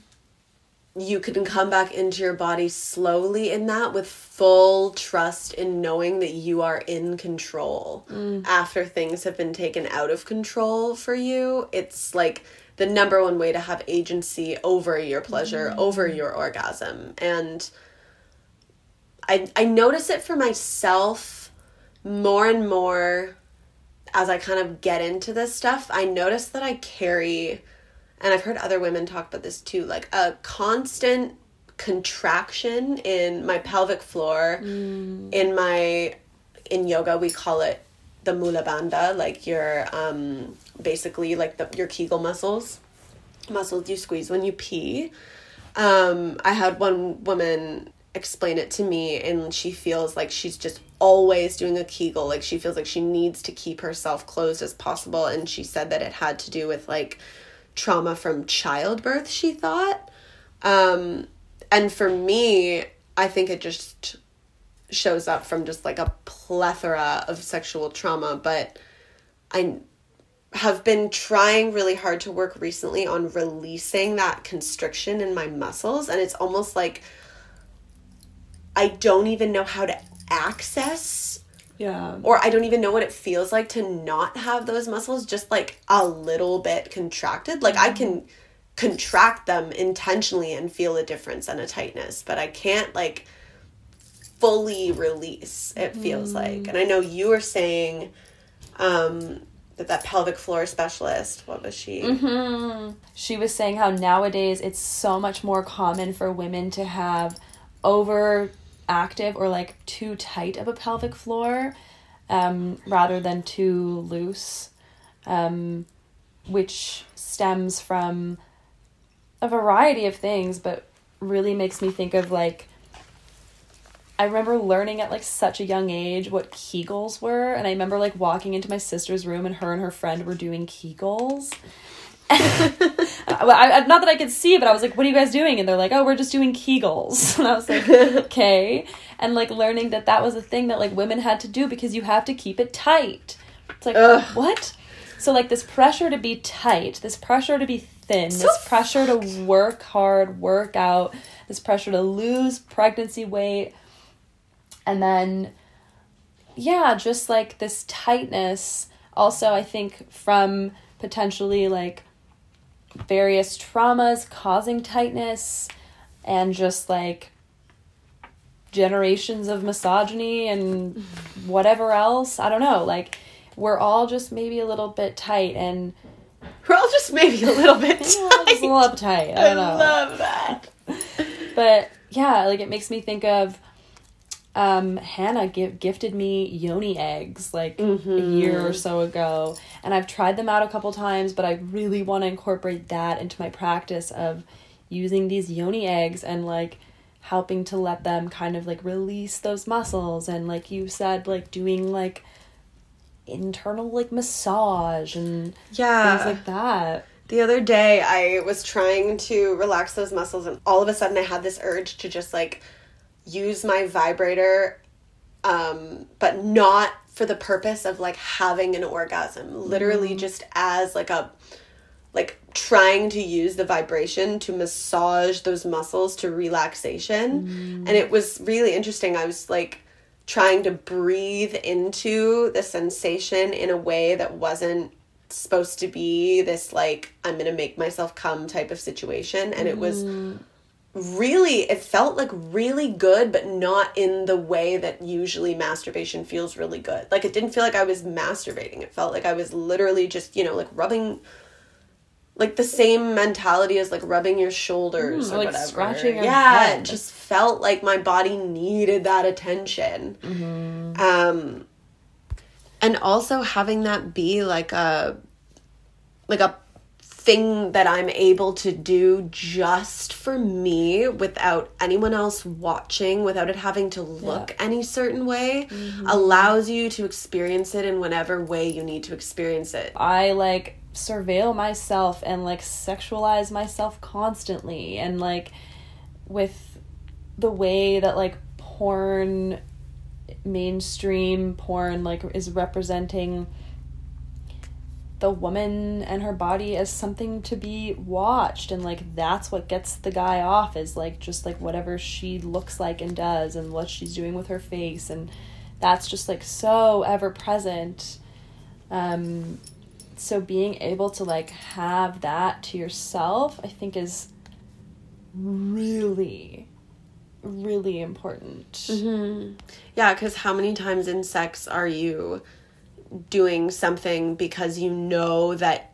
You can come back into your body slowly in that with full trust in knowing that you are in control. Mm. After things have been taken out of control for you it's like the number one way to have agency over your pleasure mm. over your orgasm. And i i notice it for myself more and more as i kind of get into this stuff. I notice that i carry and I've heard other women talk about this too, like a constant contraction in my pelvic floor, in my in yoga we call it the mula bandha, like your um basically like the your Kegel muscles, muscles you squeeze when you pee. Um, I had one woman explain it to me, and she feels like she's just always doing a Kegel. Like she feels like she needs to keep herself closed as possible, and she said that it had to do with like trauma from childbirth, she thought. Um, and for me, I think it just shows up from just like a plethora of sexual trauma, but I have been trying really hard to work recently on releasing that constriction in my muscles, and it's almost like I don't even know how to access yeah or I don't even know what it feels like to not have those muscles just like a little bit contracted. Like I can mm-hmm. contract them intentionally and feel a difference and a tightness, but I can't like fully release, it feels mm. like. And I know you were saying um that that pelvic floor specialist, what was she? Mm-hmm. she was saying how nowadays it's so much more common for women to have overactive or like too tight of a pelvic floor um, rather than too loose, um, which stems from a variety of things, but really makes me think of like. I remember learning at like such a young age what Kegels were, and I remember like walking into my sister's room and her and her friend were doing Kegels. well, I, not that I could see, but I was like, "What are you guys doing?" And they're like, "Oh, we're just doing Kegels." And I was like, "Okay." And like learning that that was a thing that like women had to do because you have to keep it tight. It's like Ugh. what? So like this pressure to be tight, this pressure to be thin, this pressure to work hard, work out, this pressure to lose pregnancy weight, and then yeah, just like this tightness. Also, I think from potentially like various traumas causing tightness and just like generations of misogyny and whatever else. I don't know. Like we're all just maybe a little bit tight and We're all just maybe a little bit all just a little tight. uptight. I I love that. but yeah, like it makes me think of um Hannah give, gifted me yoni eggs like a year or so ago and I've tried them out a couple times but I really want to incorporate that into my practice of using these yoni eggs and like helping to let them kind of like release those muscles and like you said like doing like internal like massage and Yeah. things like that. The other day, I was trying to relax those muscles, and all of a sudden, I had this urge to just like use my vibrator, um, but not for the purpose of like having an orgasm. Literally, mm. just as like a like trying to use the vibration to massage those muscles to relaxation. Mm. And it was really interesting. I was like trying to breathe into the sensation in a way that wasn't supposed to be this like I'm going to make myself come type of situation and it was mm. Really it felt like really good but not in the way that usually masturbation feels really good. Like it didn't feel like I was masturbating. It felt like I was literally just, you know, like rubbing like the same mentality as like rubbing your shoulders Mm, or like whatever. scratching your yeah, head. it just felt like my body needed that attention. Mm-hmm. Um and also having that be like a like a thing that I'm able to do just for me without anyone else watching, without it having to look any certain way, mm-hmm. allows you to experience it in whatever way you need to experience it. I like surveil myself and like sexualize myself constantly and like with the way that like porn mainstream porn like is representing the woman and her body as something to be watched and like that's what gets the guy off is like just like whatever she looks like and does and what she's doing with her face and that's just like so ever present. Um so being able to like have that to yourself i think is really really important. Yeah, because how many times in sex are you doing something because you know that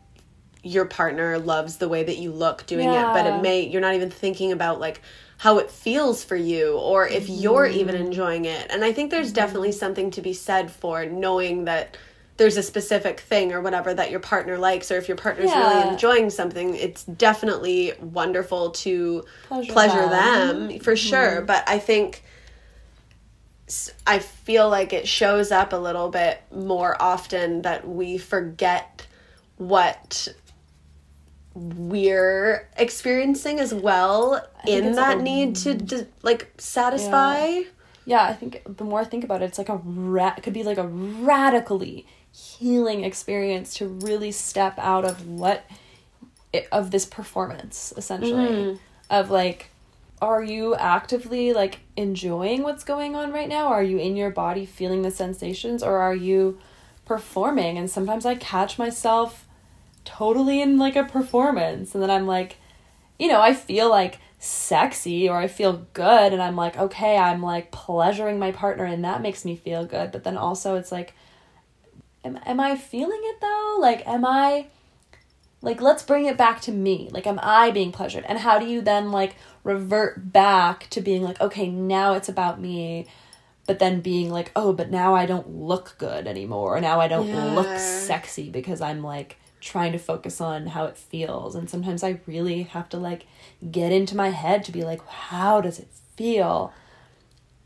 your partner loves the way that you look doing it, but it may, you're not even thinking about like how it feels for you or if you're even mm-hmm. enjoying it. And I think there's mm-hmm. definitely something to be said for knowing that there's a specific thing or whatever that your partner likes or if your partner's Yeah. really enjoying something it's definitely wonderful to Pleasure pleasure, them. them. for sure mm-hmm. but i think i feel like it shows up a little bit more often that we forget what we're experiencing as well in that like a- need to, to like satisfy. yeah. I think the more i think about it it's like a ra- it could be like a radically healing experience to really step out of what it, of this performance essentially. Mm-hmm. Of like are you actively like enjoying what's going on right now? Are you in your body feeling the sensations or are you performing? And sometimes i catch myself totally in like a performance and then i'm like you know i feel like sexy or i feel good and i'm like okay i'm like pleasuring my partner and that makes me feel good. But then also it's like am, am i feeling it though? Like am i like let's bring it back to me. Like am i being pleasured? And how do you then like revert back to being like okay now it's about me but then being like oh but now i don't look good anymore or now i don't look sexy because i'm like trying to focus on how it feels. And sometimes i really have to like get into my head to be like how does it feel?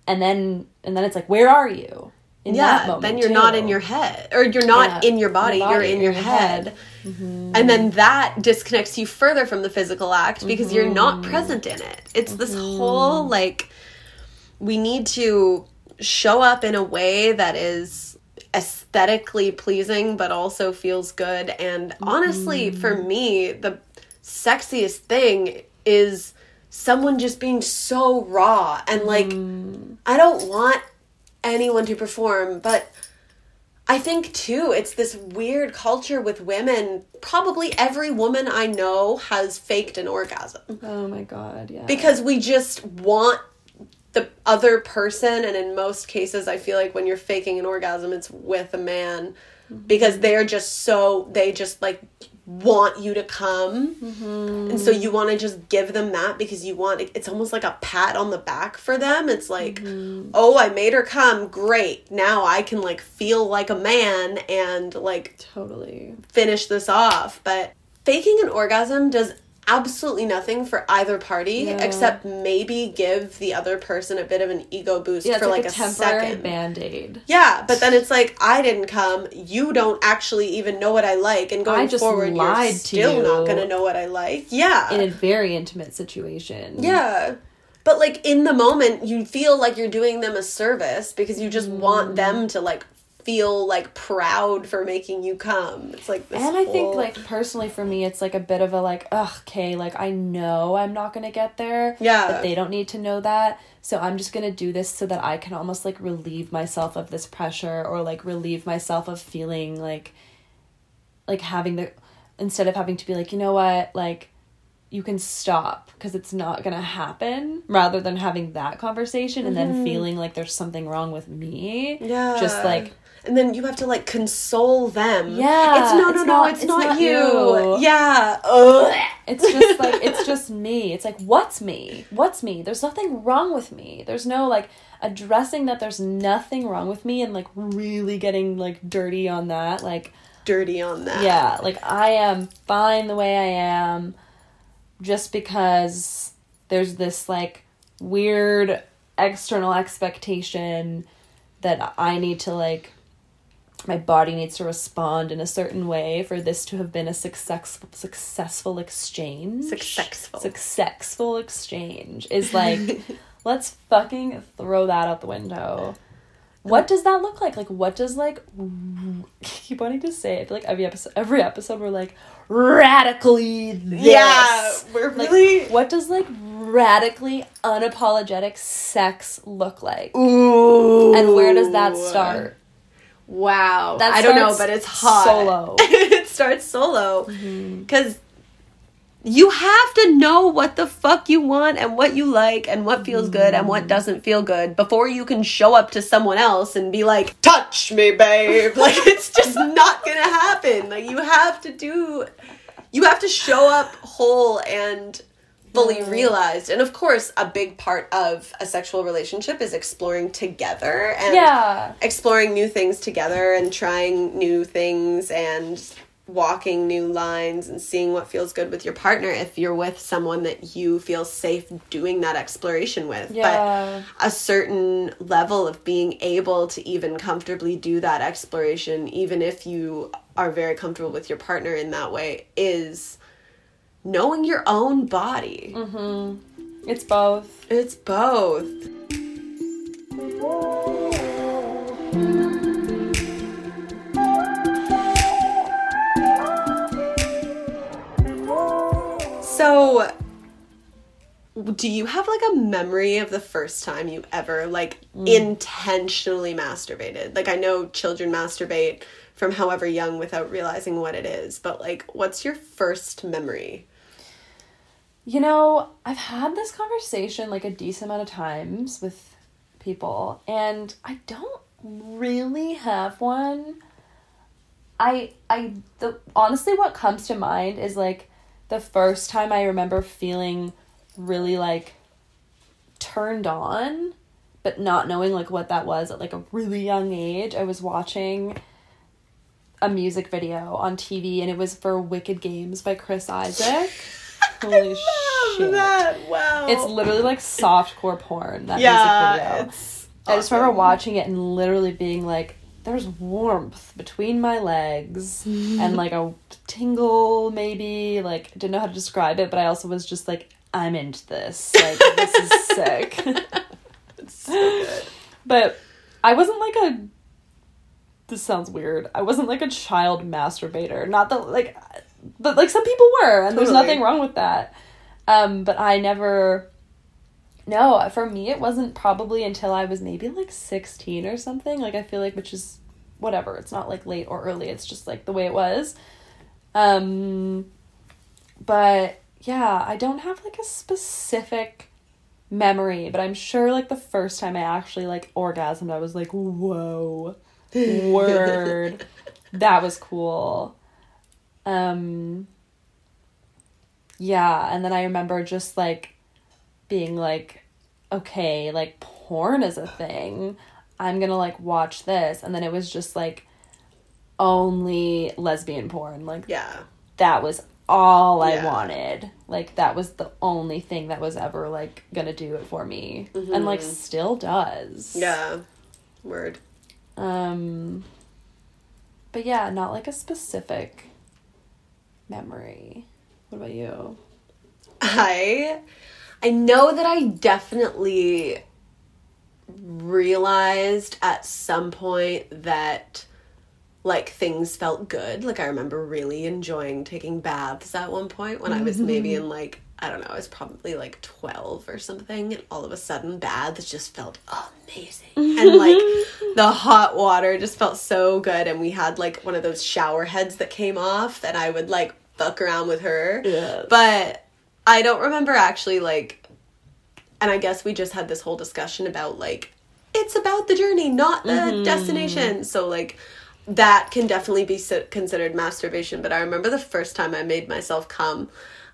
And then and then it's like where are you in yeah then you're not in your head or you're not Yeah, in your body, your you're in your, your head, head. Mm-hmm. and then that disconnects you further from the physical act because you're Mm-hmm. not present in it it's this whole like we need to show up in a way that is aesthetically pleasing but also feels good and honestly for Mm-hmm. me the sexiest thing is someone just being so raw and like Mm. I don't want anyone to perform, but I think too, it's this weird culture with women. Probably every woman I know has faked an orgasm. Oh my god yeah. Because we just want the other person and in most cases I feel like when you're faking an orgasm it's with a man. Mm-hmm. Because they're just so they just like want you to come. Mm-hmm. And so you want to just give them that because you want it's almost like a pat on the back for them. It's like mm-hmm. oh i made her come. Great. Now i can like feel like a man and like Totally. finish this off. But faking an orgasm does absolutely nothing for either party Yeah. except maybe give the other person a bit of an ego boost Yeah, for like, like, a temporary second band aid. yeah, but then it's like I didn't come. You don't actually even know what I like, and going forward, you're still you. not gonna know what I like. Yeah, In a very intimate situation. yeah. But like in the moment, you feel like you're doing them a service because you just Mm. want them to like feel like proud for making you come. It's like this And I think like personally for me it's like a bit of a like, ugh, okay, like I know I'm not gonna get there. Yeah. But they don't need to know that. So I'm just gonna do this so that I can almost like relieve myself of this pressure or like relieve myself of feeling like like having the instead of having to be like, you know what, like you can stop because it's not gonna happen rather than having that conversation and then feeling like there's something wrong with me. Mm-hmm. yeah, Just like and then you have to like console them. Yeah, it's no, no, it's no, not- it's, it's not, not you. you. Yeah, Ugh. It's just like it's just me. It's like what's me? What's me? There's nothing wrong with me. There's no like addressing that there's nothing wrong with me and like really getting like dirty on that. Like dirty on that. yeah, like I am fine the way I am just because there's this like weird external expectation that I need to like my body needs to respond in a certain way for this to have been a successful successful exchange. Successful. Successful exchange is like let's fucking throw that out the window. What does that look like? Like what does like keep wanting to say it. I feel like every episode every episode we're like radically this. Yeah, we're Like, really what does like radically unapologetic sex look like? Ooh. And where does that start? Wow. That I don't know, but it's hot. solo. it starts solo. Mm-hmm. Because you have to know what the fuck you want and what you like and what feels good and what mm. doesn't feel good before you can show up to someone else and be like, touch me, babe. like, it's just not gonna happen. Like, you have to do, you have to show up whole and fully realized. And of course, a big part of a sexual relationship is exploring together and Yeah. exploring new things together and trying new things and walking new lines and seeing what feels good with your partner if you're with someone that you feel safe doing that exploration with. Yeah. But a certain level of being able to even comfortably do that exploration, even if you are very comfortable with your partner in that way, is knowing your own body. Mm-hmm. It's both. It's both. So, do you have like a memory of the first time you ever like mm. intentionally masturbated? Like, I know children masturbate from however young without realizing what it is, but like, what's your first memory? You know, I've had this conversation like a decent amount of times with people, and I don't really have one. I I the honestly what comes to mind is like the first time I remember feeling really like turned on but not knowing like what that was at like a really young age. I was watching a music video on TV and it was for Wicked Games by Chris Isaak. Holy shit. that! Wow. It's literally like softcore porn, that music yeah. video. It's I just remember watching it and literally being like, there's warmth between my legs and like a tingle, maybe. Like, didn't know how to describe it, but I also was just like, I'm into this. Like, this is sick. It's so good. But I wasn't like a. This sounds weird. I wasn't like a child masturbator. Not that like, but like some people were, and there's nothing wrong with that. Um, but I never. No, for me, it wasn't probably until I was maybe like 16 or something. Like, I feel like, which is whatever. It's not like late or early. It's just like the way it was. Um, but yeah, I don't have like a specific memory, but I'm sure like the first time I actually like orgasmed, I was like, whoa, word, that was cool. Um, yeah, and then I remember just like being like, okay, like porn is a thing. I'm gonna like watch this, and then it was just like only lesbian porn. Like Yeah. that was all I wanted. Like that was the only thing that was ever like gonna do it for me. And like still does. Mm-hmm. Yeah. Word. Um but yeah, not like a specific memory. What about you? I I know that I definitely realized at some point that like things felt good. Like I remember really enjoying taking baths at one point when I was maybe mm-hmm. in like I don't know, I was probably like 12 or something and all of a sudden baths just felt amazing. and like mm-hmm. the hot water just felt so good and we had like one of those shower heads that came off and I would like fuck around with her. Yes. But I don't remember actually like and I guess we just had this whole discussion about like it's about the journey, not the mm-hmm. destination. So like that can definitely be considered masturbation. But I remember the first time I made myself come,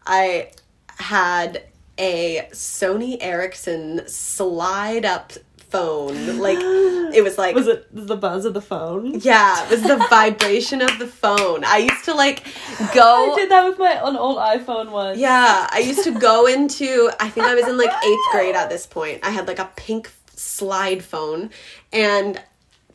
I had a Sony Ericsson slide up phone. Like it was like Was it the buzz of the phone? yeah, it was the vibration of the phone. I used to like go I did that with my an old iPhone once. yeah, I used to go into, I think I was in like eighth grade at this point. I had like a pink slide phone. And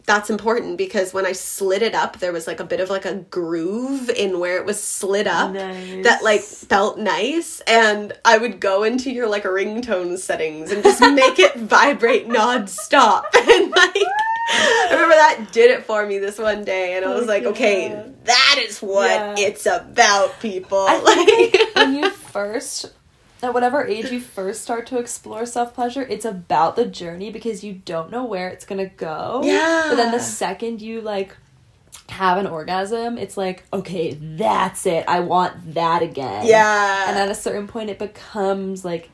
that's important because when I slid it up, there was like a bit of like a groove in where it was slid up Nice. that like felt nice. And I would go into your like ringtone settings and just make it vibrate nonstop. And like, I remember that did it for me this one day. And I oh was Oh, like, okay, that is what Yeah. it's about, people. I like, when you first at whatever age you first start to explore self pleasure, it's about the journey because you don't know where it's gonna go. Yeah. But then the second you like have an orgasm, it's like, okay, that's it. I want that again. Yeah. And at a certain point it becomes like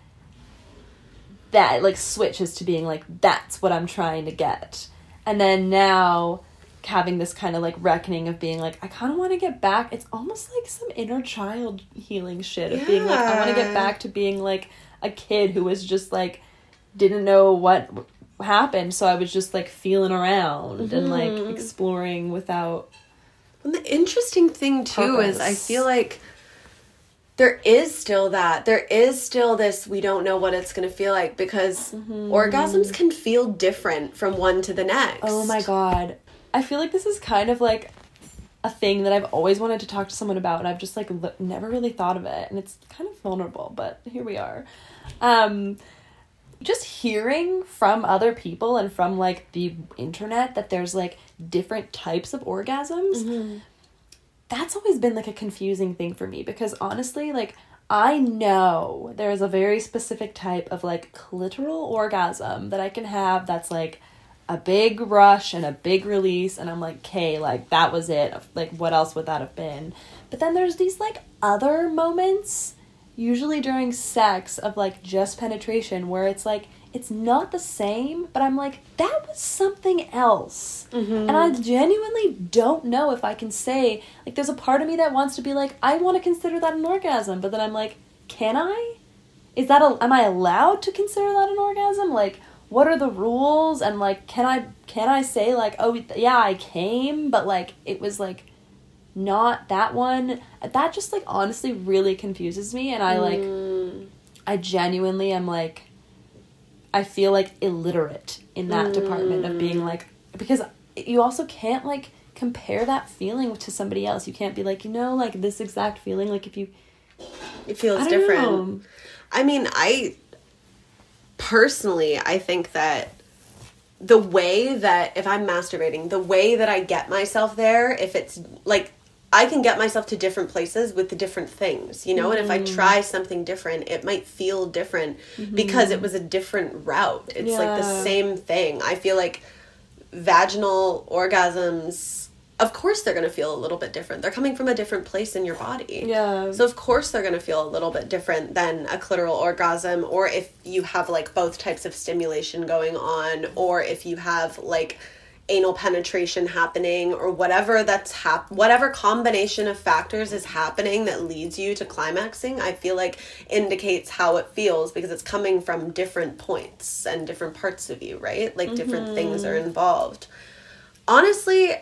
that it, like switches to being like that's what I'm trying to get. And then now having this kind of like reckoning of being like I kind of want to get back. It's almost like some inner child healing shit of being like I want to get back to being like a kid who was just like didn't know what happened, so I was just like feeling around and like Mm-hmm. exploring without And the interesting thing too is I feel like there is still that. There is still this we don't know what it's going to feel like because orgasms can feel different from one to the next. Oh my god. I feel like this is kind of like a thing that I've always wanted to talk to someone about and I've just like l- never really thought of it and it's kind of vulnerable, but here we are. Um just hearing from other people and from like the internet that there's like different types of orgasms. That's always been like a confusing thing for me because honestly, like I know there is a very specific type of like clitoral orgasm that I can have that's like a big rush and a big release and I'm like, "Okay, like that was it. Like what else would that have been?" But then there's these like other moments usually during sex of like just penetration where it's like it's not the same, but I'm like, that was something else. Mm-hmm. And I genuinely don't know if I can say, like, there's a part of me that wants to be like, I want to consider that an orgasm, but then I'm like, can I? Is that a, am I allowed to consider that an orgasm? Like, what are the rules? And like, can I, can I say like, oh yeah, I came, but like, it was like, not that one. That just like honestly really confuses me, and I like, Mm. I genuinely am like I feel like illiterate in that department of being like because you also can't like compare that feeling to somebody else. You can't be like, you know, like this exact feeling like if you It feels I don't different. know. I mean, I personally, I think that the way that if I'm masturbating, the way that I get myself there, if it's like I can get myself to different places with the different things, you know, and if I mm. try something different, it might feel different mm-hmm. because it was a different route. It's like the same thing. I feel like vaginal orgasms of course they're going to feel a little bit different. They're coming from a different place in your body. Yeah. So of course they're going to feel a little bit different than a clitoral orgasm or if you have like both types of stimulation going on or if you have like anal penetration happening or whatever that's hap- whatever combination of factors is happening that leads you to climaxing i feel like indicates how it feels because it's coming from different points and different parts of you right like different things are mm-hmm. involved honestly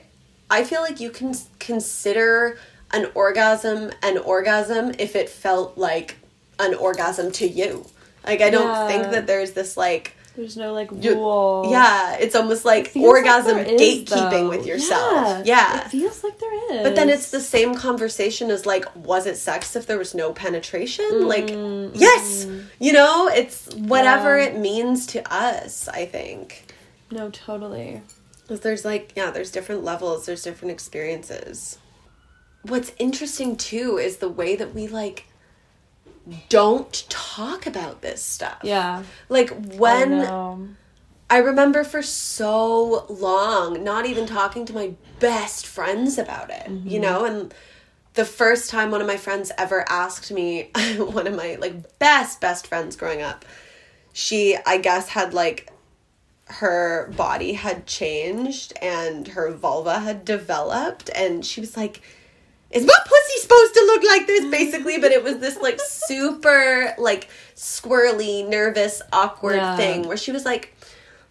i feel like you can consider an orgasm an orgasm if it felt like an orgasm to you like i don't think that there's this like There's no like rule. yeah, it's almost like like orgasm is, gatekeeping though. with yourself. Yeah. Yeah. It feels like there is. But then it's the same conversation as like, was it sex if there was no penetration? Mm, like, mm, yes, mm. you know, it's whatever Yeah. it means to us, I think. No, totally. 'Cause there's like, yeah, there's different levels, there's different experiences. What's interesting too is the way that we like don't talk about this stuff. Yeah. Like when I. I remember for so long not even talking to my best friends about it, you mm-hmm. know, and the first time one of my friends ever asked me, one of my like best best friends growing up, she I guess had like her body had changed and her vulva had developed and she was like is my pussy supposed to look like this basically but it was this like super like squirrely nervous awkward Yeah. thing where she was like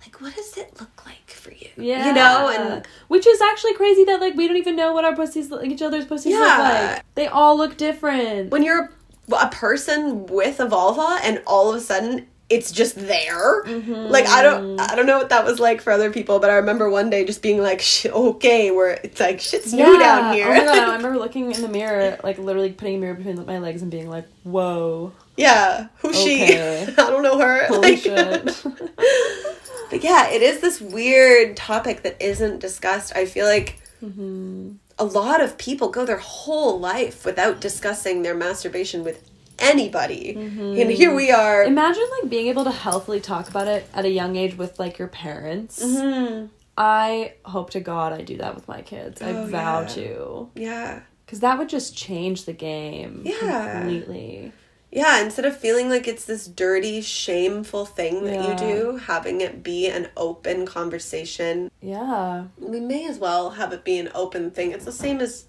like what does it look like for you Yeah. you know and which is actually crazy that like we don't even know what our pussies look like each other's pussies look like. They all look different. when you're a person with a vulva and all of a sudden it's just there like i don't i don't know what that was like for other people but i remember one day just being like okay where it's like shit's new down here Oh my god, I remember looking in the mirror, like literally putting a mirror between my legs and being like, "Whoa, yeah who's Okay. she i don't know her holy Like- shit!" But yeah, it is this weird topic that isn't discussed. I feel like Mm-hmm. a lot of people go their whole life without discussing their masturbation with anybody. Mm-hmm. And here we are. Imagine like being able to healthily talk about it at a young age with like your parents. Mhm. I hope to God I do that with my kids. I Oh, vow yeah. to. Yeah. Because that would just change the game Yeah. completely. Yeah, instead of feeling like it's this dirty, shameful thing that Yeah. you do, having it be an open conversation, Yeah. we may as well have it be an open thing. It's the same as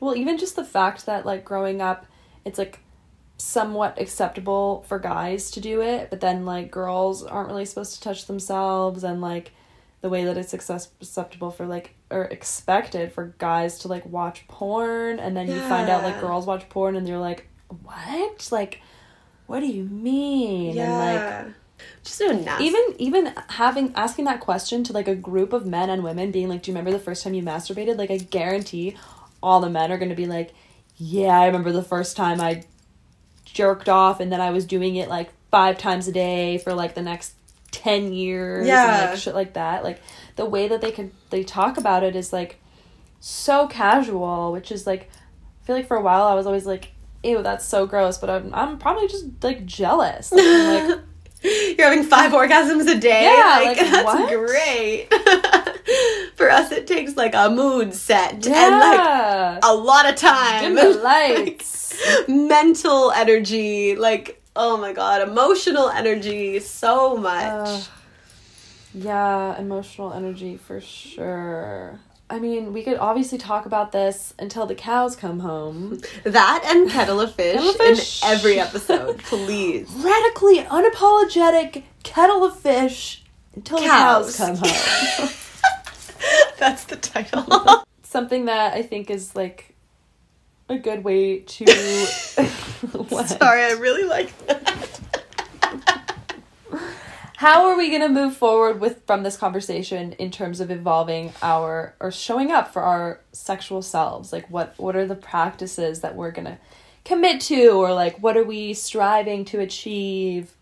Well, even just the fact that like growing up, it's like somewhat acceptable for guys to do it, but then like girls aren't really supposed to touch themselves, and like the way that it's acceptable for like or expected for guys to like watch porn, and then you find out like girls watch porn, and you're like, what? Like, what do you mean? And like just so nasty. even even having asking that question to like a group of men and women being like do you remember the first time you masturbated like i guarantee all the men are going to be like yeah i remember the first time i jerked off and then i was doing it like five times a day for like the next 10 years Yeah. and like shit like that like the way that they can they talk about it is like so casual which is like i feel like for a while i was always like ew that's so gross but i'm, I'm probably just like jealous like, like You're having five orgasms a day. Yeah, like, like, that's what? great. For us, it takes like a mood set and like a lot of time, Dim the lights. mental energy, like oh my god, emotional energy, so much. Ugh. yeah, emotional energy for sure. I mean, we could obviously talk about this until the cows come home. that and kettle of fish, Kettle of fish. in every episode, please. Radically unapologetic kettle of fish until Cows. the cows come home. That's the title. Something that I think is like a good way to. Sorry, I really like that. How are we going to move forward with from this conversation in terms of evolving our or showing up for our sexual selves? Like what what are the practices that we're going to commit to or like what are we striving to achieve?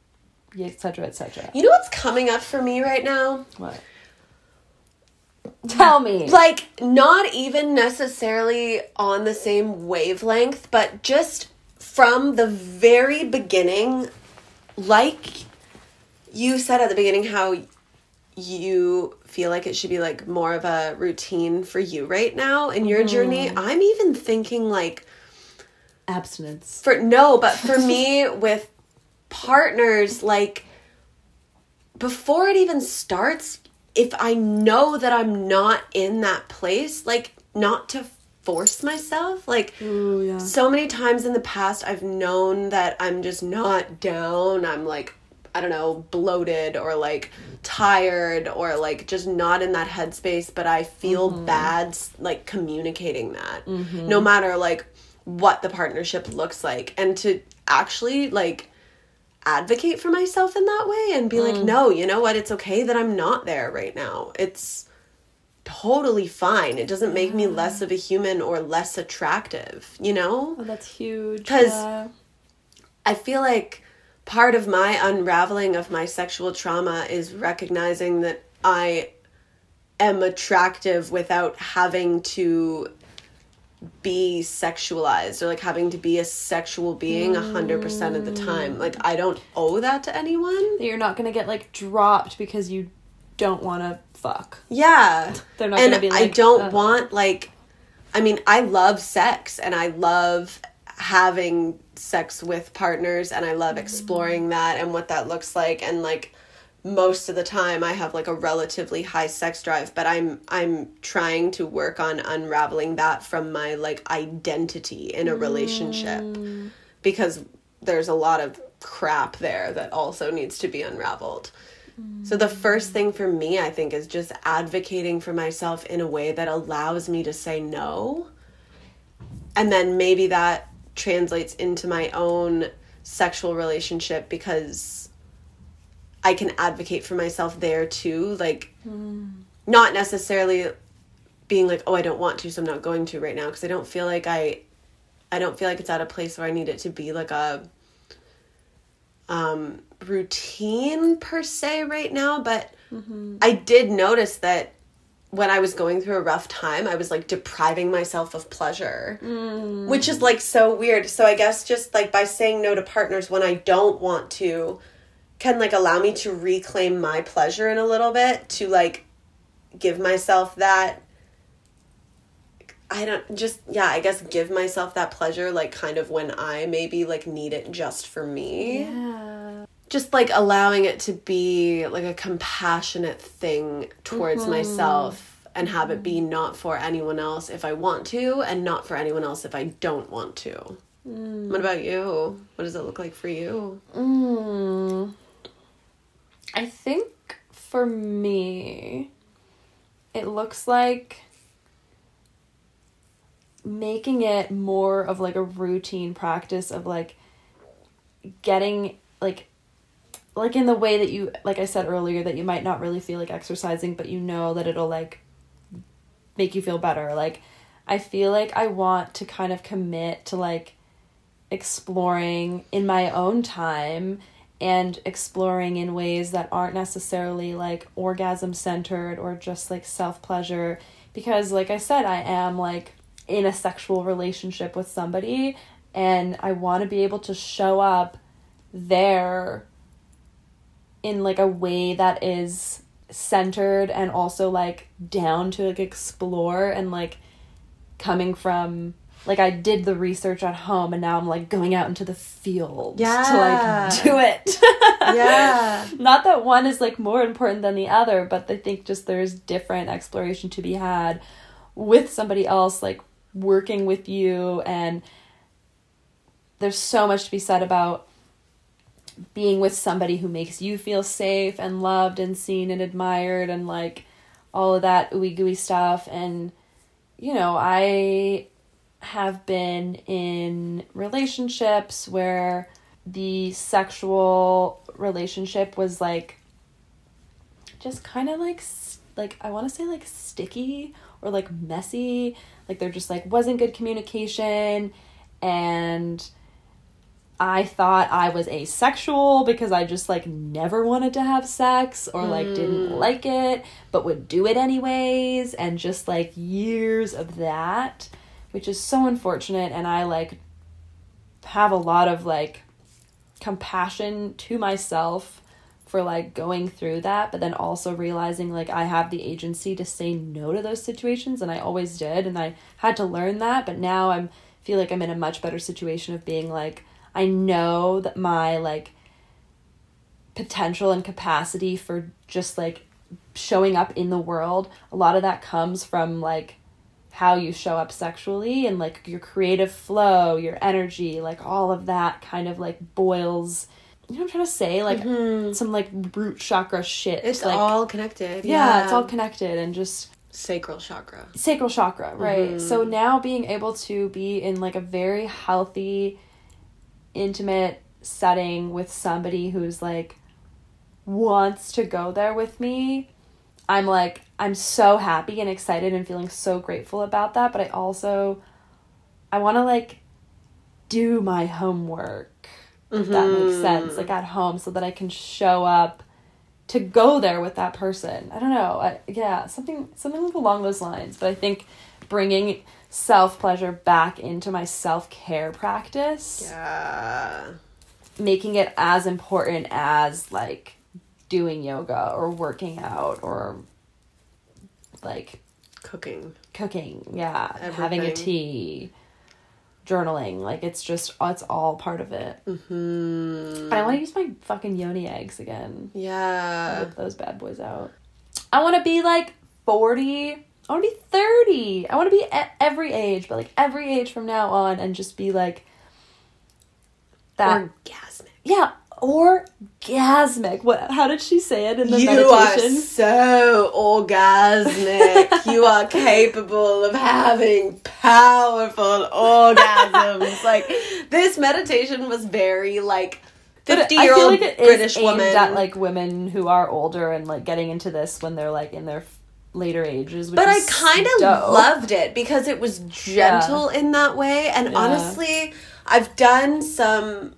etc etc. You know what's coming up for me right now? What? Tell me. like not even necessarily on the same wavelength but just from the very beginning like you said at the beginning how you feel like it should be like more of a routine for you right now in your mm-hmm. journey. I'm even thinking like Abstinence. for no, but for me with partners like before it even starts, if I know that I'm not in that place, like not to force myself, like Ooh, yeah. so many times in the past I've known that I'm just not down. I'm like I don't know, bloated or like tired or like just not in that headspace, but I feel mm-hmm. bad like communicating that. Mm-hmm. No matter like what the partnership looks like and to actually like advocate for myself in that way and be like, mm. no, you know what? It's okay that I'm not there right now. It's totally fine. It doesn't make me less of a human or less attractive, you know? Oh, that's huge. 'Cause- yeah. I feel like part of my unraveling of my sexual trauma is recognizing that I am attractive without having to be sexualized or like having to be a sexual being a 100% of the time. Like I don't owe that to anyone. That you're not gonna get like dropped because you don't want to fuck. Yeah. They're not and gonna be I don't uh, want like I mean, I love sex and I love having sex with partners and I love Mm. exploring that and what that looks like and like most of the time I have like a relatively high sex drive, but I'm I'm trying to work on unraveling that from my like identity in a relationship Mm. because there's a lot of crap there that also needs to be unraveled. So the first thing for me I think is just advocating for myself in a way that allows me to say no. And then maybe that translates into my own sexual relationship because I can advocate for myself there too, like hmm. not necessarily being like, "Oh, I don't want to, so I'm not going to right now" because I don't feel like I I don't feel like it's at a place where I need it to be like a um routine per se right now, but mm-hmm. I did notice that when I was going through a rough time, I was like depriving myself of pleasure, which is mm. like so weird. So I guess just like by saying no to partners when I don't want to can like allow me to reclaim my pleasure in a little bit to like give myself that I don't just yeah, I guess give myself that pleasure like kind of when I maybe like need it just for me Yeah. just like allowing it to be like a compassionate thing towards mm-hmm. myself and have it be mm-hmm. not for anyone else if I want to and not for anyone else if I don't want to. Mm. What about you? What does it look like for you? Mm. I think for me, it looks like making it more of like a routine practice of like getting like like in the way that you like I said earlier that you might not really feel like exercising but you know that it'll like make you feel better. Like I feel like I want to kind of commit to like exploring in my own time and exploring in ways that aren't necessarily like orgasm centered or just like self pleasure because like I said I am like in a sexual relationship with somebody and I want to be able to show up there in like a way that is centered and also like down to like explore and like coming from like I did the research at home and now I'm like going out into the field Yeah. to like do it. Yeah. Not that one is like more important than the other, but I think just there's different exploration to be had with somebody else like working with you and there's so much to be said about being with somebody who makes you feel safe and loved and seen and admired and like all of that ooey gooey stuff and you know i have been in relationships where the sexual relationship was like just kind of like like i want to say like sticky or like messy. Like there just like wasn't good communication. And I thought I was asexual because I just like never wanted to have sex or like didn't mm. like it but would do it anyways. And just like years of that which is so unfortunate and I like have a lot of like compassion to myself for like going through that, but then also realizing like I have the agency to say no to those situations and I always did and I had to learn that, but now I'm feel like I'm in a much better situation of being like I know that my like potential and capacity for just like showing up in the world, a lot of that comes from like how you show up sexually and like your creative flow, your energy, like all of that kind of like boils. You know what I'm trying to say? Like mm-hmm. some like root chakra shit. It's like, all connected. yeah, it's all connected and just sacral chakra. sacral chakra, right? Mm-hmm. So now being able to be in like a very healthy, intimate setting with somebody who's like wants to go there with me, I'm like I'm so happy and excited and feeling so grateful about that, but I also I want to like do my homework. If that makes mm-hmm. sense, like at home so that I can show up to go there with that person. I don't know. I, yeah, something something along those lines. But I think bringing self pleasure back into my self care practice, Yeah. making it as important as like doing yoga or working out or like Cooking. cooking. Yeah, having a tea. Journaling, like it's just, it's all part of it. Hmm. I want to use my fucking yoni eggs again. Yeah. Whip those bad boys out. I want to be like 40. I want to be 30. I want to be at every age, but like every age from now on and just be like that. Orgasmic. yeah, orgasmic. What how did she say it in the You meditation? are so orgasmic. you are capable of having powerful orgasms. like this meditation was very like 50 year old like British woman. at like women who are older and like getting into this when they're like in their later ages. Which but I kind of loved it because it was gentle in that way. And Yeah. honestly, I've done some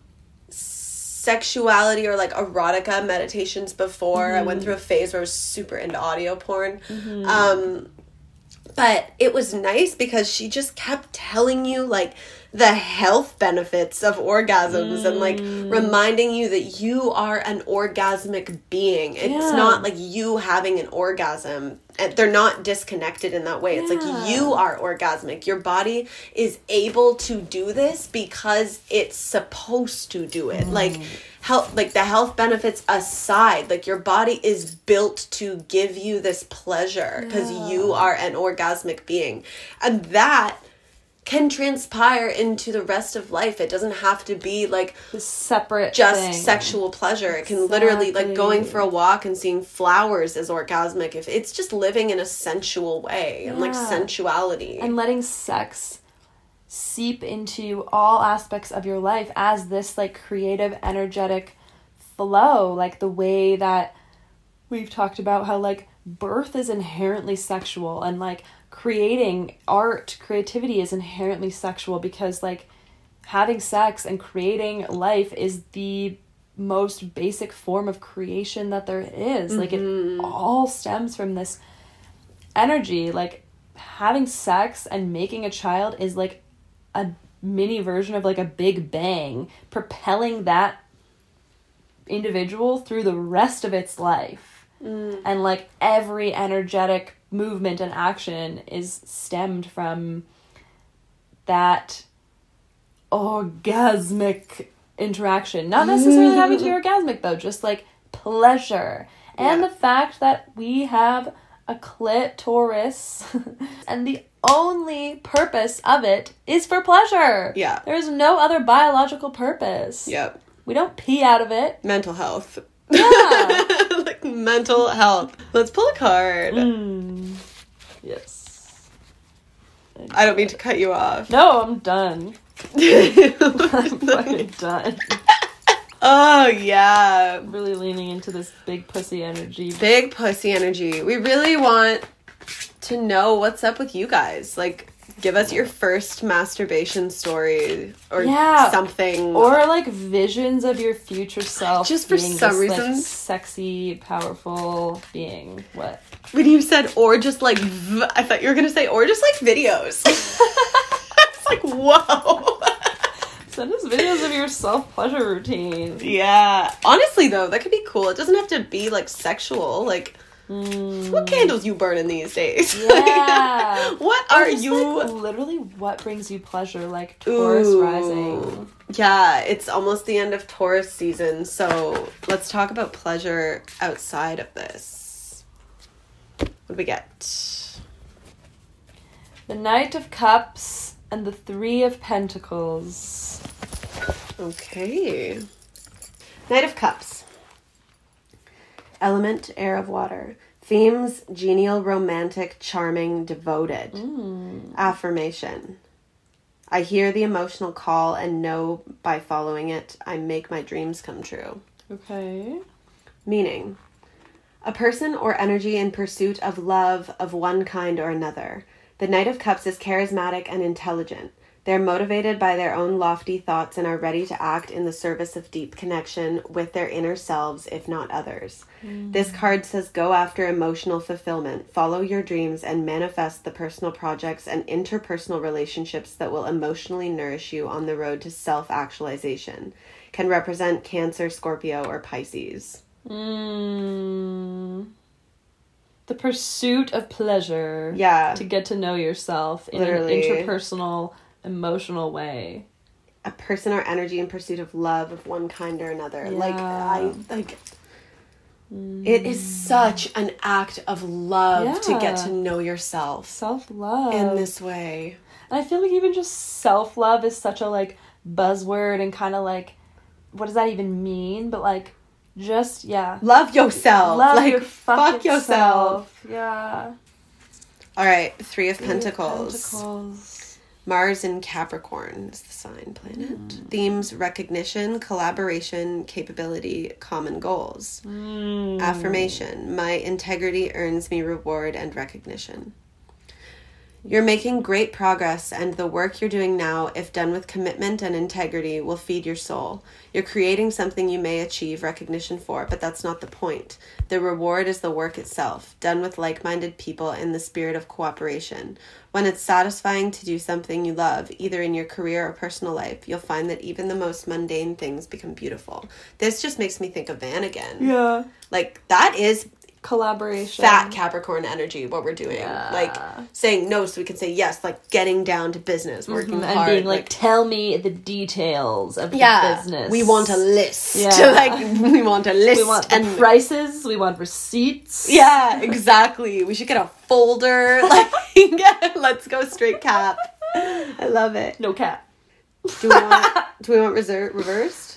sexuality or like erotica meditations before. I Mm-hmm. went through a phase where I was super into audio porn. Um, but it was nice because she just kept telling you like the health benefits of orgasms and like Mm. reminding you that you are an orgasmic being. It's Yeah. not like you having an orgasm. And They're not disconnected in that way. It's like you are orgasmic. Your body is able to do this because it's supposed to do it. Like health like the health benefits aside, like your body is built to give you this pleasure because you are an orgasmic being. And that can transpire into the rest of life. It doesn't have to be like separate just thing. sexual pleasure. It can literally like going for a walk and seeing flowers is orgasmic if it's just living in a sensual way and like sensuality. and letting sex seep into all aspects of your life as this like creative energetic flow like the way that we've talked about how like birth is inherently sexual and like creating art creativity is inherently sexual because like having sex and creating life is the most basic form of creation that there is. Like it mm-hmm. all stems from this energy. Like having sex and making a child is like a mini version of like a big bang propelling that individual through the rest of its life. Mm. And like every energetic movement and action is stemmed from that orgasmic interaction not necessarily having to be orgasmic though just like pleasure and Yeah. the fact that we have a clitoris and the only purpose of it is for pleasure Yeah. there's no other biological purpose yep. we don't pee out of it Mental health. Yeah. mental health. Let's pull a card. Mm. Yes. I don't mean to cut you off. No, I'm done. I'm fucking done. oh yeah. Really leaning into this big pussy energy. Big pussy energy. We really want to know what's up with you guys. Like give us your first masturbation story or Yeah. something. Or like visions of your future self. Just for some this, like, reason- sexy, powerful being. What? when you said or just like v- I thought you were gonna say or just like videos. it's like whoa. Send us videos of your self pleasure routine. Yeah. Honestly, though, that could be cool. It doesn't have to be like sexual. Like, Mm. what candles you burning these days? Yeah. what are just, you? like, literally what brings you pleasure? Like Taurus Ooh. rising. Yeah, it's almost the end of Taurus season, so let's talk about pleasure outside of this. What do we get? The Knight of Cups and the Three of Pentacles. Okay. Knight of Cups. Element, air of water. Themes, genial, romantic, charming, devoted. Hmm. Affirmation. I hear the emotional call and know by following it, I make my dreams come true. Okay. Meaning, a person or energy in pursuit of love of one kind or another. The Knight of Cups is charismatic and intelligent. They're motivated by their own lofty thoughts and are ready to act in the service of deep connection with their inner selves, if not others. This card says go after emotional fulfillment, follow your dreams, and manifest the personal projects and interpersonal relationships that will emotionally nourish you on the road to self actualization. Can represent Cancer, Scorpio, or Pisces. Mm. The pursuit of pleasure. Yeah. To get to know yourself in Literally. an interpersonal, emotional way. a person or energy in pursuit of love of one kind or another. Like I like it is mm. such an act of love to get to know yourself Self love. in this way. And I feel like even just self love is such a like buzzword and kind of like, what does that even mean? But like, just yeah, Love yourself. love like your fuck fucking yourself. self. Yeah. All right, 3 of Three of Pentacles. Mars in Capricorn is the sign planet. Themes recognition, collaboration, capability, common goals. Mm. Affirmation My integrity earns me reward and recognition. You're making great progress, and the work you're doing now, if done with commitment and integrity, will feed your soul. You're creating something you may achieve recognition for, but that's not the point. The reward is the work itself, done with like minded people in the spirit of cooperation. When it's satisfying to do something you love, either in your career or personal life, you'll find that even the most mundane things become beautiful. This just makes me think of Van again. Yeah. Like, that is Collaboration. fat Capricorn energy what we're doing. Yeah. Like saying no so we can say yes, like getting down to business, mm-hmm. working and hard. being like, tell me the details of yeah, the business. we want a list. Yeah. like we want a list We want and prices. We want receipts. yeah, exactly. We should get a folder. Like let's go straight cap. I love it. No cap. Do we want do we want reser- reversed?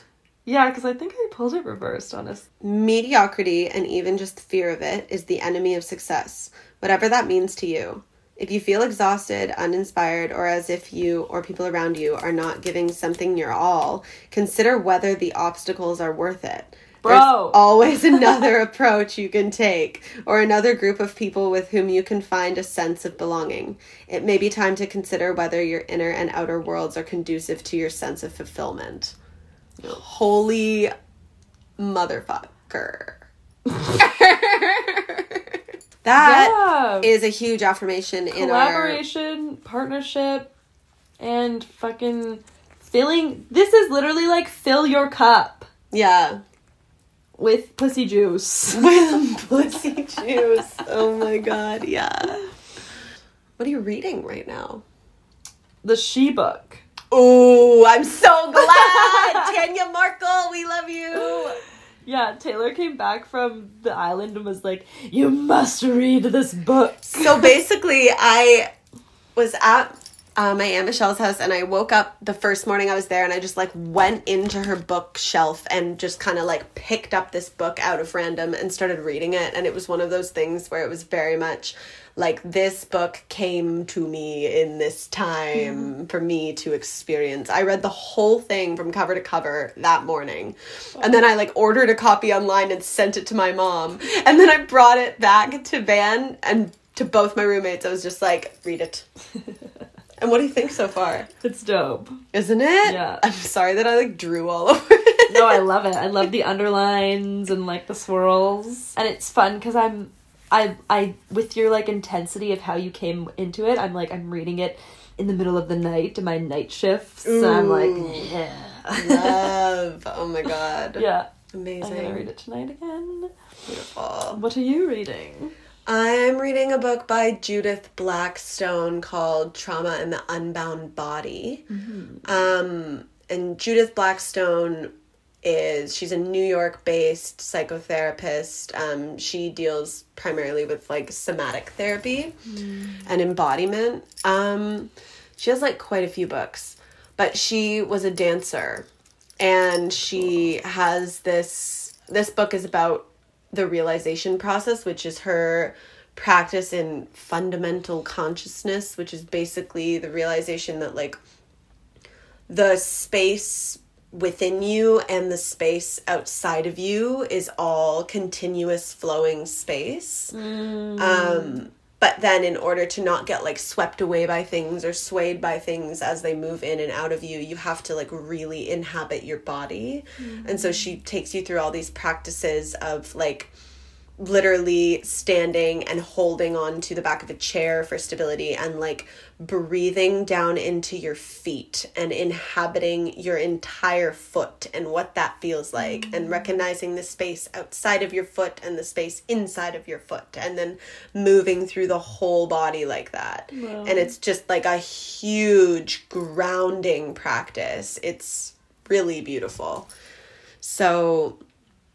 Yeah, because I think I pulled it reversed on us. Mediocrity and even just fear of it is the enemy of success, whatever that means to you. If you feel exhausted, uninspired, or as if you or people around you are not giving something your all, consider whether the obstacles are worth it. There's Bro. always another approach you can take, or another group of people with whom you can find a sense of belonging. It may be time to consider whether your inner and outer worlds are conducive to your sense of fulfillment. Holy motherfucker. That yeah. is a huge affirmation in our Collaboration, partnership, and fucking filling. This is literally like fill your cup yeah with pussy juice. with pussy juice. Oh my god, yeah. What are you reading right now? The she book. Oh, I'm so glad, Tanya Markul. We love you. Yeah, Taylor came back from the island and was like, "You must read this book." So basically, I was at uh, my aunt Michelle's house, and I woke up the first morning I was there, and I just like went into her bookshelf and just kind of like picked up this book out of random and started reading it, and it was one of those things where it was very much like this book came to me in this time for me to experience. I read the whole thing from cover to cover that morning. And then I like ordered a copy online and sent it to my mom. And then I brought it back to Van and to both my roommates. I was just like, read it. and what do you think so far? It's dope. Isn't it? Yeah. I'm sorry that I like drew all over it. No, I love it. I love the underlines and like the swirls. And it's fun cuz I'm I I with your like intensity of how you came into it, I'm like I'm reading it in the middle of the night in my night shifts. And I'm like, yeah. Love. Oh my god. yeah. Amazing. I'm gonna read it tonight again. Beautiful. What are you reading? I'm reading a book by Judith Blackstone called Trauma and the Unbound Body. Um, and Judith Blackstone is she's a New York based psychotherapist. Um, she deals primarily with like somatic therapy and embodiment. Um, she has like quite a few books, but she was a dancer and she has this this book is about the realization process, which is her practice in fundamental consciousness, which is basically the realization that like the space within you and the space outside of you is all continuous flowing space. Um but then in order to not get like swept away by things or swayed by things as they move in and out of you you have to like really inhabit your body. And so she takes you through all these practices of like literally standing and holding on to the back of a chair for stability and like breathing down into your feet and inhabiting your entire foot and what that feels like and mm. recognizing the space outside of your foot and the space inside of your foot and then moving through the whole body like that. Wow. And it's just like a huge grounding practice. It's really beautiful. So,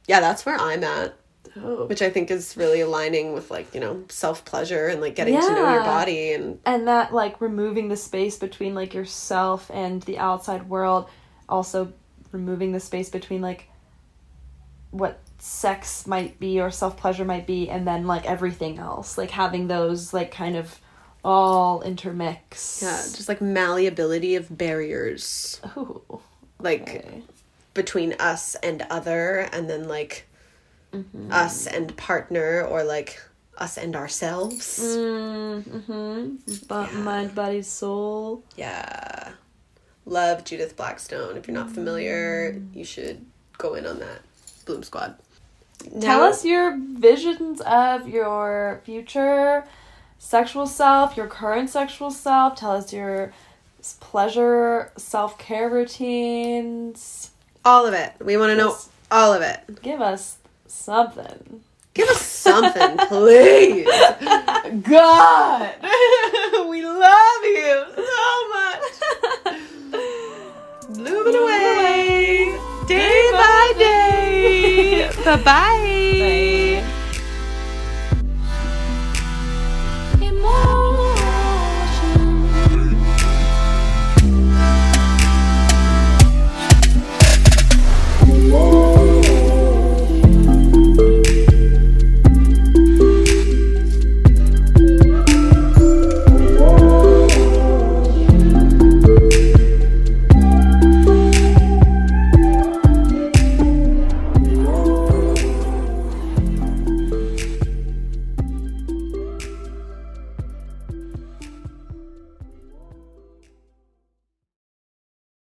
yeah, that's where I'm at Oh. which I think is really aligning with like you know self pleasure and like getting to know your body and and that like removing the space between like yourself and the outside world also removing the space between like what sex might be or self pleasure might be and then like everything else. Like having those like kind of all intermix. Yeah, just like malleability of barriers. Ooh, like okay. between us and other and then like us and partner or like us and ourselves. mm-hmm. but mind body soul Yeah. Love Judith Blackstone. If you're not familiar, you should go in on that. Bloom Squad. Tell us your visions of your future sexual self, your current sexual self. Tell us your pleasure, self care routines. all of it. We want to know all of it. Give us something. Give us something, please. God, we love you so much. Blooming away, day by day. Bye bye.